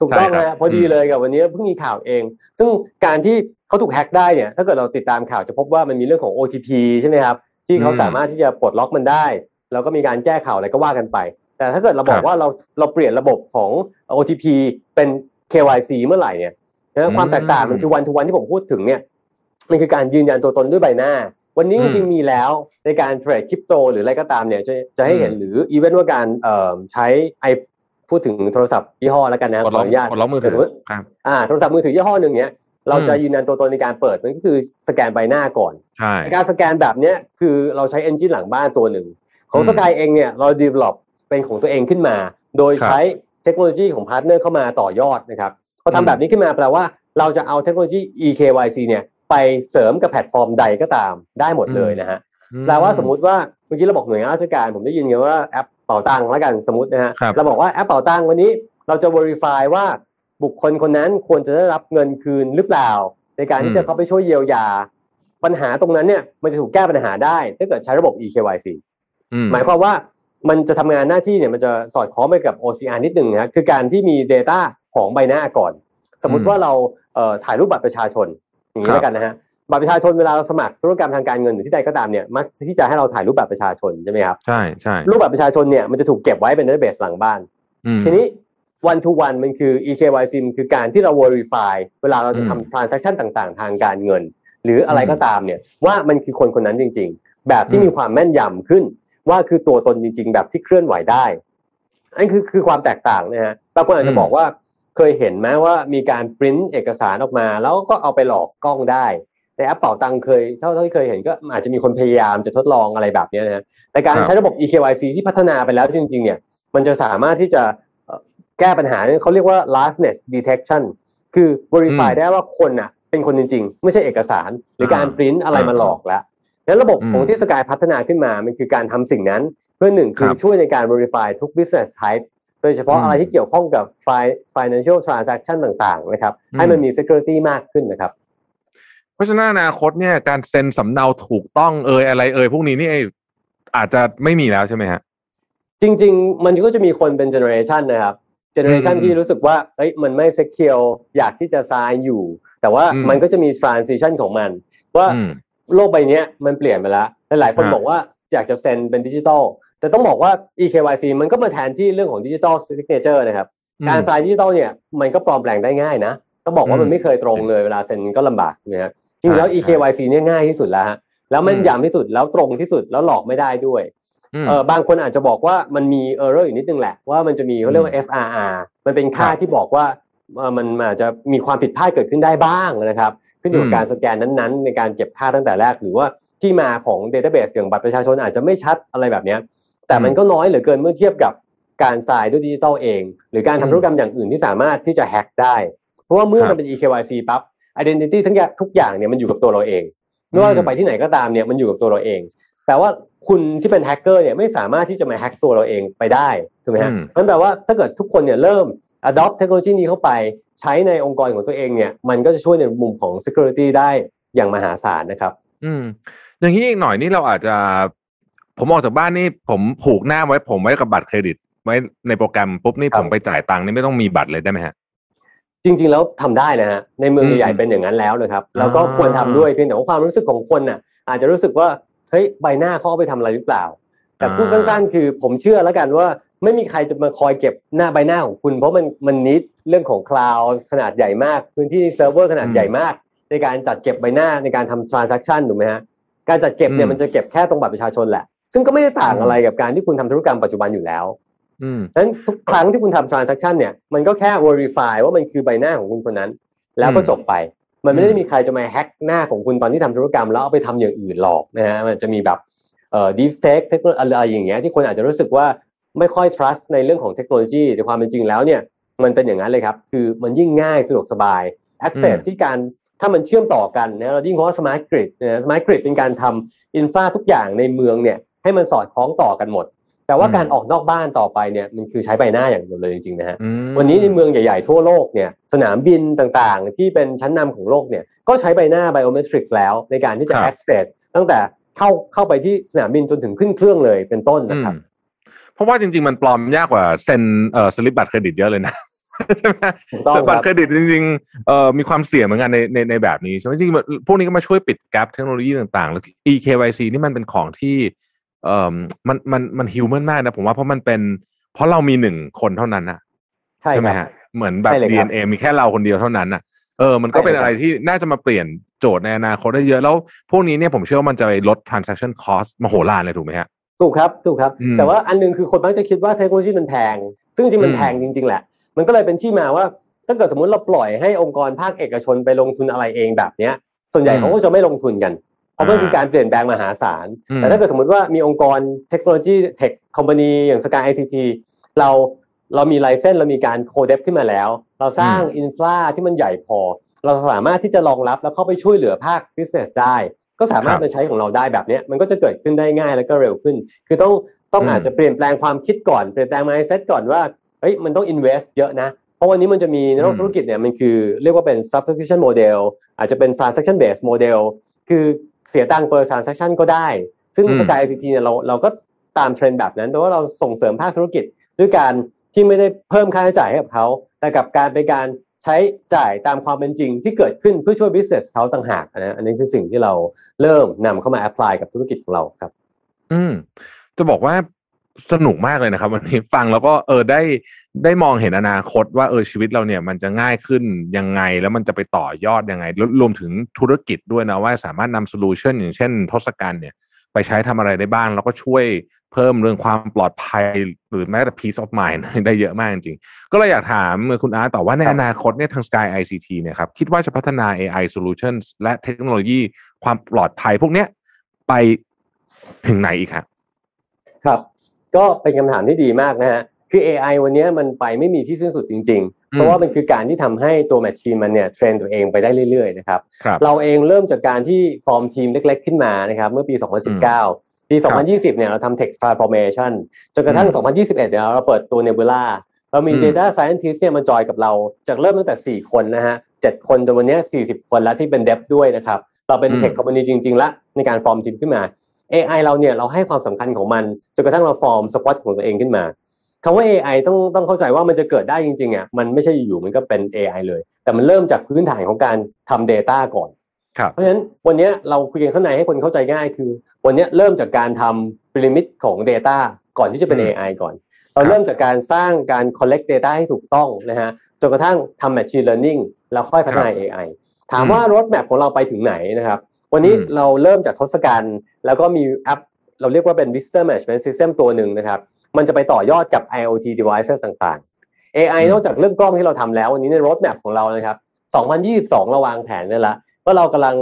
ถูกต้องใช่ครับนะพอดีเลยกับวันนี้เพิ่งมีข่าวเอง ซึ่งการที่เขาถูกแฮ็กได้เนี่ยถ้าเกิดเราติดตามข่าวจะพบว่ามันมีเรื่องของ OTP ใช่ไหมครับที่เขาอืมสามารถที่จะปลดล็อกมันได้ แล้วก็มีการแก้ข่าวอะไรก็ว่ากันไป แต่ถ้าเกิดเราบอครักบว่าเราเราเปลี่ยนระบบของ OTP เป็น KYC เมื่อไหร่เนี่ยนะอืมความแตกต่างมันคือ one-to-one ที่ผมพูดถึงเนี่ยมันคือการยืนยันตัวตนด้วยใบหน้า วันนี้อืมจริงๆมีแล้วในการ trade crypto หรืออะไรก็ตามเนี่ยจะจะให้เห็นอืมหรืออีเวนต์ว่าการเอ่อใช้ไอพูดถึงโทรศัพท์ยี่ห้อแล้วกันนะกดล็ออกอนุญาตกดล็อกมือถือสมมติครับอ่าโทรศัพท์มือถือยี่ห้อหนึ่งเนี้ยเราจะอืมยืนยันตัวตนในการเปิดมันก็คือสแกนใบหน้าก่อนใช่การสแกนแบบเนี้ยคือเราใช้ engine หลังบ้านตัวหนึ่งของอืม Sky เองเนี่ยเรา develop เป็ นของตัวเองขึ้นมา โดยครับใช้เทคโนโลยีของ partner เข้ามาต่อยอดนะครับพออืมทำแบบนี้ขึ้นมาแปลว่าเราจะเอาเทคโนโลยี eKYC เนี่ยไปเสริมกับแพลตฟอร์มใดก็ตามได้หมดเลยนะฮะแปลว่าสมมุติว่าเมื่อกี้เราบอกหน่วยงานราชการผมได้ยินกันว่าแอปเป๋าตังค์แล้วกันสมมตินะฮะครับเราบอกว่าแอปเป๋าตังค์วันนี้เราจะ verify ว่าบุคคลคนนั้นควรจะได้รับเงินคืนหรือเปล่า ในการที่อืมจะเข้าไปช่วยเยียวยา ปัญหาตรงนั้นเนี่ยมันจะถูกแก้ปัญหาได้ ถ้าเกิดใช้ระบบ eKYC อืมหมายความว่า มันจะทำงานหน้าที่เนี่ยมันจะสอดคล้องไปกับ OCR นิดหนึ่งนะคือการที่มี Data ของใบหน้าก่อน สมมุติว่าเราเอ่อถ่ายรูปบัตรประชาชนอย่างนี้ครับแล้วกันนะฮะบัตรประชาชนเวลาเราสมัครธุรกรรมทางการเงินหรือที่ใดก็ตามเนี่ยมักที่จะให้เราถ่ายรูปบัตรประชาชนใช่ไหมครับใช่ใช่รูปบัตรประชาชนเนี่ยมันจะถูกเก็บไว้เป็น database หลังบ้านอืมทีนี้ one to one มันคือ eKYC มันคือการที่เรา verify เวลาเราจะอืมทำ transaction ต่างๆ ทางการเงิน หรืออะไรอืมก็ตามเนี่ยว่ามันคือคนคนนั้นจริง ๆ แบบที่อืมมีความแม่นยำขึ้น ว่าคือตัวตนจริง ๆ แบบที่เคลื่อนไหวได้อันคือคือความแตกต่างนะฮะบางคนอาจจะบอกว่าเคยเห็นไหมว่ามีการปริ้นเอกสารออกมา แล้วก็เอาไปหลอกกล้องได้ในแอปเป่าตังเคยเท่าที่เคยเห็นก็อาจจะมีคนพยายามจะทดลองอะไรแบบเนี้ยนะฮะแต่การครับใช้ระบบ eKYC ที่พัฒนาไปแล้วจริง ๆ เนี่ย มันจะสามารถที่จะเอ่อแก้ปัญหาเนี่ยเขาเรียกว่า liveness detection คือ verify อืมได้ว่าคนน่ะ เป็นคนจริง ๆ ไม่ใช่เอกสาร หรือการอ่าปริ้นอะไรมาหลอกแล้ว งั้นระบบอืมของที่สกายพัฒนาขึ้นมา มันคือการทำสิ่งนั้น เพื่อหนึ่งคือครับช่วยในการ verify ทุก business type โดยเฉพาะอืมอะไรที่เกี่ยวข้องกับ fi- financial transaction ต่างๆ นะครับอืมให้มันมี security มากขึ้นนะครับ เพราะฉะนั้นอนาคตเนี่ยการเซ็นสำเนาถูกต้องเอยอะไรเอยพวกนี้นี่อาจจะไม่มีแล้วใช่ไหมฮะ จริง ๆ มันก็จะมีคนเป็น generation นะครับ generation อืมที่รู้สึกว่าเอ้ยมันไม่ secure อยากที่จะ sign อยู่ แต่ว่าอืมมันก็จะมี transition ของมัน ว่าอืม โลกใบเนี้ยมันเปลี่ยนไปแล้วหลายๆคนฮะบอกว่าอยากจะเซ็นเป็นดิจิทัลแต่ต้องบอกว่า eKYC มันก็มาแทนที่เรื่องของดิจิทัล signature นะครับ การ sign ดิจิทัลเนี่ยมันก็ปลอมแปลงได้ง่ายนะต้องบอกว่ามันอืมไม่เคยตรงเลยเวลาเซ็นก็ลำบากนะฮะจริงๆแล้วใช่ eKYC เนี่ยง่ายที่สุดแล้วฮะแล้วมันอืมยำที่สุดแล้วตรงที่สุดแล้วหลอกไม่ได้ด้วยอืมเออบางคนอาจจะบอกว่ามันมี error อยู่นิดนึงแหละว่ามันจะมีเขาเรียกว่า FRR มันเป็นค่าครับที่บอกว่าเอ่อมันอาจจะมีความผิดพลาดเกิดขึ้นได้บ้างนะครับ ขึ้นอยู่กัอืบมการสแกนนั้นๆ ในการเก็บค่าตั้งแต่แรก หรือว่าที่มาของ database อย่างบัตรประชาชนอาจจะไม่ชัดอะไรแบบเนี้ยแต่มันก็น้อยเหลือเกินเมื่อเทียบกับการสายด้วยดิจิทัลเอง หรือการอืมทำธุรกรรมอย่างอื่นที่สามารถที่จะแฮ็กได้ เพราะว่าเมื่อครับมันเป็น eKYC ปั๊บ identity ทั้งอย่างทุกอย่างเนี่ยมันอยู่กับตัวเราเองไม่ว่าเราจะไปที่ไหนก็ตามเนี่ยมันอยู่กับตัวเราเองแต่ว่าคุณที่เป็นแฮกเกอร์เนี่ยไม่สามารถที่จะมาแฮกตัวเราเองไปได้ถูกไหมฮะอืมนั่นแปลว่าถ้าเกิดทุกคนเนี่ยเริ่ม adopt เทคโนโลยีนี้เข้าไปใช้ในองค์กรของตัวเองเนี่ย มันก็จะช่วยในมุมของ security ได้อย่างมหาศาลนะครับ อืม อย่างนี้อีกหน่อยนี่เราอาจจะ ผมออกจากบ้านนี่ผมผูกหน้าไว้ผมไว้กับบัตรเครดิต ไว้ในโปรแกรมปุ๊บนี่ครับผมไปจ่ายตังค์นี่ไม่ต้องมีบัตรเลยได้ไหมฮะจริงๆแล้วทำได้นะฮะในเมืองอืมใหญ่ๆเป็นอย่างนั้นแล้วนะครับอ่าแล้วก็ควรทำด้วยเพียงแต่ว่าความรู้สึกของคนน่ะ อาจจะรู้สึกว่าเฮ้ยใบหน้าเขาเอาไปทำอะไรหรือเปล่า แต่พูดสั้นๆ คือผมเชื่อแล้วกันว่า ไม่มีใครจะมาคอยเก็บหน้าใบหน้าของคุณ เพราะมันมัน need เรื่องของ cloud ขนาดใหญ่มาก พื้นที่เซิร์ฟเวอร์ขนาดใหญ่มาก ในการจัดเก็บใบหน้าในการทำ transaction ถูกไหมฮะการจัดเก็บเนี่ยมันจะเก็บแค่ตรงบัตรประชาชนแหละ ซึ่งก็ไม่ได้ต่างอะไรกับการที่คุณทำธุรกรรมปัจจุบันอยู่แล้วอืมนั้นทุกครั้งที่คุณทำ transaction เนี่ยมันก็แค่ verify ว่ามันคือใบหน้าของคุณคนนั้น แล้วก็จบไป มันไม่ได้มีใครจะมาแฮ็กหน้าของคุณตอนที่ทำธุรกรรม แล้วเอาไปทำอย่างอื่นหรอกนะฮะมันจะมีแบบเอ่อ deepfake เทคโนโลยีอะไรอย่างเงี้ยที่คนอาจจะรู้สึกว่า ไม่ค่อย trust ในเรื่องของเทคโนโลยีแต่ความเป็นจริงแล้วเนี่ยมันเป็นอย่างนั้นเลยครับ คือมันยิ่งง่ายสะดวกสบาย access ที่การถ้ามันเชื่อมต่อกันนะเรายิ่งเพราะว่า smart grid นะ smart grid เป็นการทำอินฟาทุกอย่างในเมืองเนี่ยให้มันสอดคล้องต่อกันหมด แต่ว่าอืมการออกนอกบ้านต่อไปเนี่ยมันคือใช้ใบหน้าอย่างเดียวเลยจริงๆนะฮะอืมวันนี้ในเมืองใหญ่ๆทั่วโลกเนี่ยสนามบินต่างๆ ที่เป็นชั้นนำของโลกเนี่ยก็ใช้ใบหน้า biometrics แล้วในการที่จะครับ access ตั้งแต่เข้าเข้าไปที่สนามบินจนถึงขึ้นเครื่องเลยเป็นต้นนะครับอืม เพราะว่าจริง ๆ มันปลอมยากกว่าเซ็นเอ่อสลิปบัตรเครดิตเยอะเลยนะใช่ไหมถูกต้องแต่บัตครัรบเครดิตจริงๆเอ่อมีความเสี่ยงเหมือนกันในในในแบบนี้ใช่ไหมจริงๆพวกนี้ก็มาช่วยปิดแกลบเทคโนโลยีต่างๆ แล้ว eKYC นี่มันเป็นของที่เอ่อมันมันมันฮิวแมนมากนะผมว่าเพราะมันเป็น เพราะเรามีหนึ่งคนเท่านั้นนะใช่ไหมครับฮะเหมือนแบบใช่เลยครับ DNA มีแค่เราคนเดียวเท่านั้นน่ะเออ มันก็เป็นใช่เลยครับอะไรที่น่าจะมาเปลี่ยนโจทย์ในอนาคตได้เยอะ แล้วพวกนี้เนี่ยผมเชื่อว่ามันจะไปลด transaction cost มโหฬารเลยถูกไหมฮะ ถูกครับถูกครับอืมแต่ว่าอันหนึงคือคนมักจะคิดว่าเทคโนโลยีมันแพง ซึ่งจริงๆมันอืมแพงจริง ๆ แหละ มันก็เลยเป็นที่มาว่าถ้าเกิดสมมติเราปล่อยให้องค์กรภาคเอกชนไปลงทุนอะไรเองแบบเนี้ย ส่วนใหญ่เขาก็จะไม่ลงทุนกัน เพราะมันคือการเปลี่ยนแปลงมหาศาลอืมแต่ถ้าเกิดสมมติว่ามีองค์กรเทคโนโลยีเทคคอมพานีอย่างสกายไอซีทีเราเรามีไลเซนส์เรามีการโคเดฟขึ้นมาแล้ว เราสร้างอินฟราที่มันใหญ่พอ เราสามารถที่จะรองรับแล้วเข้าไปช่วยเหลือภาค business ได้ ก็สามารถครับมาใช้ของเราได้แบบเนี้ยมันก็จะเกิดขึ้นได้ง่ายแล้วก็เร็วขึ้น คือต้องต้องอืมอาจจะเปลี่ยนแปลงความคิดก่อนเปลี่ยนแปลง mindset ก่อนว่าเฮ้ยมันต้อง invest เยอะนะ เพราะวันนี้มันจะมีในโลกธุรกิจเนี่ยมันคือเรียกว่าเป็น subscription model อาจจะเป็น transaction based model คือเสียตังค์ per transaction ก็ได้ ซึ่งอืม Sky ICT เนี่ยเราเราก็ตามเทรนด์แบบนั้นแต่ว่าเราส่งเสริมภาคธุรกิจด้วยการที่ไม่ได้เพิ่มค่าใช้จ่ายให้กับเขาแต่กับการเป็นการ ใช้จ่ายตามความเป็นจริงที่เกิดขึ้นเพื่อช่วย business เขาต่างหากนะอันนี้คือสิ่งที่เราเริ่มนำเข้ามา apply กับธุรกิจของเราครับ อืม จะบอกว่าสนุกมากเลยนะครับ วันนี้ฟังแล้วก็เออได้ได้มองเห็นอนาคตว่าเออชีวิตเราเนี่ย มันจะง่ายขึ้นยังไงแล้วมันจะไปต่อยอดยังไงรวมถึงธุรกิจด้วยนะว่าสามารถนำโซลูชันอย่างเช่นทศกัณฐ์เนี่ย ไปใช้ทำอะไรได้บ้าง แล้วก็ช่วย เพิ่มเรื่องความปลอดภัยหรือแม้แต่ peace of mind ได้เยอะมากจริงๆ ก็เลยอยากถามคุณอาร์ตต่อว่าในครับอนาคตเนี่ยทาง Sky ICT เนี่ยครับคิดว่าจะพัฒนา AI solutions และเทคโนโลยีความปลอดภัยพวกเนี้ยไปถึงไหนอีกครับครับ ก็เป็นคำถามที่ดีมากนะฮะคือ AI วันนี้มันไปไม่มีที่สิ้นสุดจริง ๆ เพราะว่ามันคือการที่ทำให้ตัว machine มันเนี่ย train ตัวเองไปได้เรื่อยๆนะครับครับเราเองเริ่มจากการที่ฟอร์มทีมเล็ก ๆ ขึ้นมานะครับเมื่อปี 2019 ปี 2020 เนี่ยเราทำ Tech Transformation จนกระทั่ง 2021 เนี่ยเราเปิดตัว Nebula เรามีอืม Data Scientist เนี่ยมาจอยกับเรา จากเริ่มตั้งแต่ 4 คนนะฮะ 7 คนจนวันเนี้ย40 คนแล้วที่เป็น Dev ด้วยนะครับ เราเป็นอืม Tech Company จริง ๆ ละในการฟอร์มทีมขึ้นมา AI เราเนี่ยเราให้ความสำคัญของมันจนกระทั่งเราฟอร์มสควอตของตัวเองขึ้นมาคำว่า AI ต้องต้องเข้าใจว่ามันจะเกิดได้จริงๆอะมันไม่ใช่อยู่ๆมันก็เป็น AI เลย แต่มันเริ่มจากพื้นฐานของการทำ Data ก่อนครับ เพราะฉะนั้นวันเนี้ยเราคุยกันข้างในให้คนเข้าใจง่ายคือ วันเนี้ยเริ่มจากการทำพีระมิดของ Data ก่อนที่จะเป็นอืม AI ก่อน เราเริ่มจากการสร้างการ collect data ให้ถูกต้องนะฮะจนกระทั่งทำ machine learning แล้วค่อยพัฒนา AI ถามว่า road map ของเราไปถึงไหนนะครับ วันนี้อืมเราเริ่มจากทศกัณฐ์แล้วก็มีแอป เราเรียกว่าเป็น visitor management system ตัวหนึ่งนะครับ มันจะไปต่อยอดกับ IoT devices ต่างๆ AI อืมนอกจากเรื่องกล้องที่เราทำแล้ว วันนี้ใน road map ของเรานะครับ 2022 เราวางแผนไว้แล้ว ว่าเรากำลัง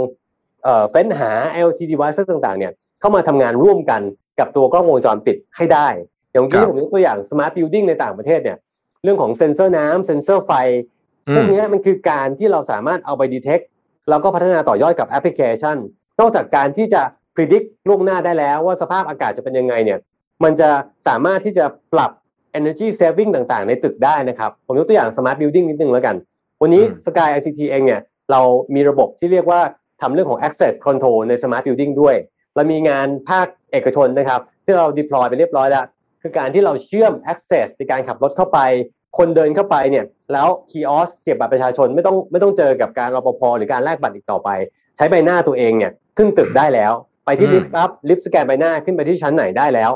เอ่อเฟ้นหา IoT devices ต่างๆ เนี่ยเข้ามาทำงานร่วมกันกับตัวกล้องวงจรปิดให้ได้ อย่างเมื่อครักี้บผมยกตัวอย่าง smart building ในต่างประเทศเนี่ยเรื่องของเซ็นเซอร์น้ำเซ็นเซอร์ไฟพวกเนี้ยมันคือการที่เราสามารถเอาไป detect แล้วก็พัฒนาต่อยอดกับแอปพลิเคชัน นอกจากการที่จะ predict ล่วงหน้าได้แล้วว่าสภาพอากาศจะเป็นยังไงเนี่ยมันจะสามารถที่จะปรับ energy saving ต่างๆ ในตึกได้นะครับ ผมยกตัวอย่าง smart building นิดนึงแล้วกัน วันนี้อืม Sky ICT เองเนี่ย เรามีระบบที่เรียกว่าทำเรื่องของ access control ใน smart building ด้วย เรามีงานภาคเอกชนนะครับ ที่เรา deploy ไปเรียบร้อยแล้ว คือการที่เราเชื่อม access ในการขับรถเข้าไป คนเดินเข้าไปเนี่ย แล้วคีออสเสียบบัตรประชาชนไม่ต้องไม่ต้องเจอกับการรปภหรือการแลกบัตรอีกต่อไป ใช้ใบหน้าตัวเองเนี่ยขึ้นตึกได้แล้ว ไปที่อืมลิฟต์อัพลิฟต์สแกนใบหน้าขึ้นไปที่ชั้นไหนได้แล้ว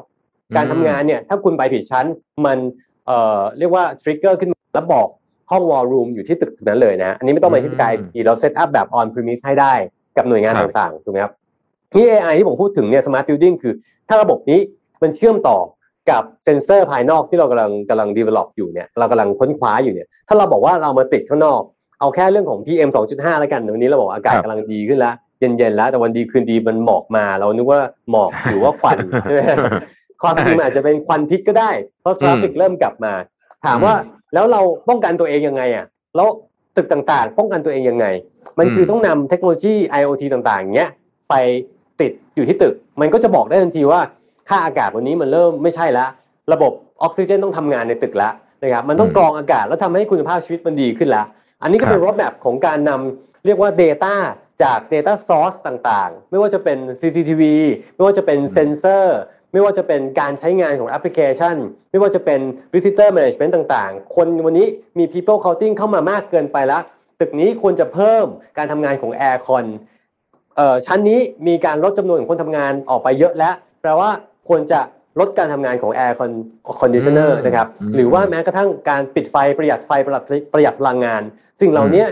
การทำงานเนี่ยถ้าคุณไปผิดชั้นมันเอ่อเรียกว่า trigger ขึ้นมาแล้วบอก ห้อง war room อยู่ที่ตึกนั้นเลยนะอันนี้ไม่ต้องไปที่อืม Sky ICT เรา set up แบบ on premise ให้ได้กับหน่วยงานครับต่างๆถูกไหมครับนี่ AI ที่ผมพูดถึงเนี่ย smart building คือ ถ้าระบบนี้มันเชื่อมต่อกับเซนเซอร์ภายนอกที่เรากำลังกำลัง develop อยู่เนี่ยเรากำลังค้นคว้าอยู่เนี่ยถ้าเราบอกว่าเรามาติดข้างนอก เอาแค่เรื่องของ PM 2.5 แล้วกันวันนี้เราบอกอากาศครับกำลังดีขึ้นแล้วเย็นๆแล้วแต่วันดีคืนดีมันหมอกมา เรานึกว่าหมอกหรือว่าควันใช่ไหมความจริงมันอาจจะเป็นควันพิษก็ได้ เพราะทราฟิกเริ่มกลับมา ถามว่า แล้วเราป้องกันตัวเองยังไงอะแล้วตึกต่างๆ ป้องกันตัวเองยังไง มันคือต้องนำเทคโนโลยี IoT ต่างๆอย่างเงี้ยไปติดอยู่ที่ตึก มันก็จะบอกได้ทันทีว่าค่าอากาศวันนี้มันเริ่มไม่ใช่ละ ระบบออกซิเจนต้องทำงานในตึกแล้วนะครับมันต้องอืมกรองอากาศแล้วทำให้คุณภาพชีวิตมันดีขึ้นแล้วอันนี้ก็เป็นครับรถแบบของการนำเรียกว่า Data จาก Data Source ต่างๆ ไม่ว่าจะเป็น CCTV ไม่ว่าจะเป็นเซนเซอร์ ไม่ว่าจะเป็นการใช้งานของแอปพลิเคชัน ไม่ว่าจะเป็น Visitor Management ต่างๆ คนวันนี้มี People Counting เข้ามามากเกินไปแล้ว ตึกนี้ควรจะเพิ่มการทำงานของ Aircon เอ่อชั้นนี้มีการลดจำนวนของคนทำงานออกไปเยอะแล้ว แปลว่าควรจะลดการทำงานของ Air Con- Conditioner อืมนะครับอืมหรือว่าแม้กระทั่งการปิดไฟประหยัดไฟประหยัดประหยัดพลังงาน สิ่งเหล่านี้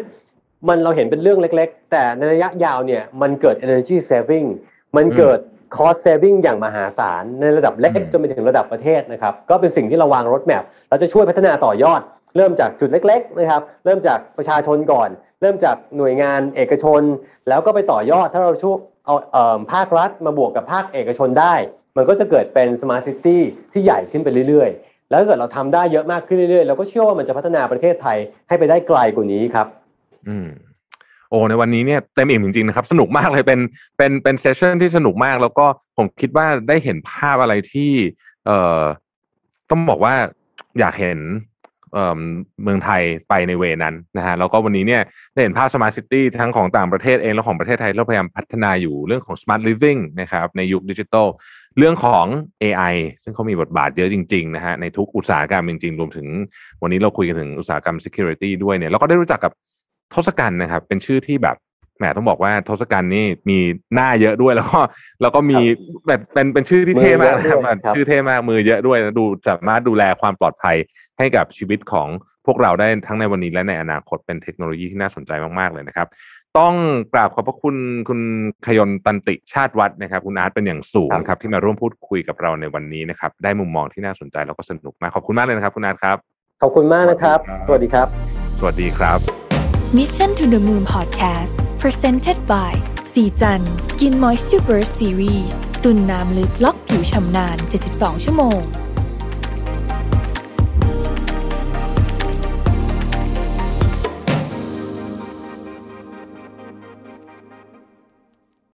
มันเราเห็นเป็นเรื่องเล็ก ๆ แต่ในระยะยาวเนี่ยมันเกิด energy saving มันเกิด cost saving อย่างมหาศาล ในระดับเล็กอืมจนไปถึงระดับประเทศนะครับ ก็เป็นสิ่งที่เราวางรถแมพเราจะช่วยพัฒนาต่อยอด เริ่มจากจุดเล็ก ๆ นะครับ เริ่มจากประชาชนก่อน เริ่มจากหน่วยงานเอกชน แล้วก็ไปต่อยอดถ้าเราช่วยเอาเอิ่มภาครัฐมาบวกกับภาคเอกชนได้ มันก็จะเกิดเป็น smart city ที่ใหญ่ขึ้นไปเรื่อยๆ แล้วถ้าเกิดเราทำได้เยอะมากขึ้นเรื่อยๆเราก็เชื่อว่ามันจะพัฒนาประเทศไทยให้ไปได้ไกลกว่านี้ครับ อืม โอ้ในวันนี้เนี่ยเต็มอิ่มจริงๆนะครับสนุกมากเลยเป็นเป็นเป็นเซสชั่นที่สนุกมาก แล้วก็ผมคิดว่าได้เห็นภาพอะไรที่ เอ่อต้องบอกว่าอยากเห็นเอ่อเมืองไทยไปในเวนั้นนะฮะแล้วก็วันนี้เนี่ยได้เห็นภาพ Smart City ทั้งของต่างประเทศเองและของประเทศไทยเราพยายามพัฒนาอยู่เรื่องของ Smart Living นะครับในยุคดิจิทัลเรื่องของ AI ซึ่งเขามีบทบาทเยอะจริงๆนะฮะในทุกอุตสาหกรรมจริงๆ รวมถึงวันนี้เราคุยกันถึงอุตสาหกรรม Security ด้วยเนี่ยเราก็ได้รู้จักกับ ทศกัณฐ์นะครับ เป็นชื่อที่แบบแหมต้องบอกว่าทศกัณฐ์นี่มีหน้าเยอะด้วยแล้วก็แล้วก็มีแบบเป็นเป็นชื่อที่เท่มากนะครับมือเยอะด้วยครับชื่อเท่มากมือเยอะด้วยแล้วดูสามารถดูแลความปลอดภัยให้กับชีวิตของพวกเราได้ทั้งในวันนี้และในอนาคตเป็นเทคโนโลยีที่น่าสนใจมากๆเลยนะครับ ต้องกราบขอบพระคุณคุณขยนตันติชาติวัฒน์นะครับ คุณอาร์ตเป็นอย่างสูงครับนะครับ ที่มาร่วมพูดคุยกับเราในวันนี้นะครับ ได้มุมมองที่น่าสนใจแล้วก็สนุกมากขอบคุณมากเลยนะครับ คุณอาร์ตครับขอบคุณมากนะครับ สวัสดีครับ สวัสดีครับ Mission to the Moon Podcast Presented by สีจัน Skin Moisture Burst Series ตุ่นน้ำลึกล็อกผิวชำนาน 72 ชั่วโมง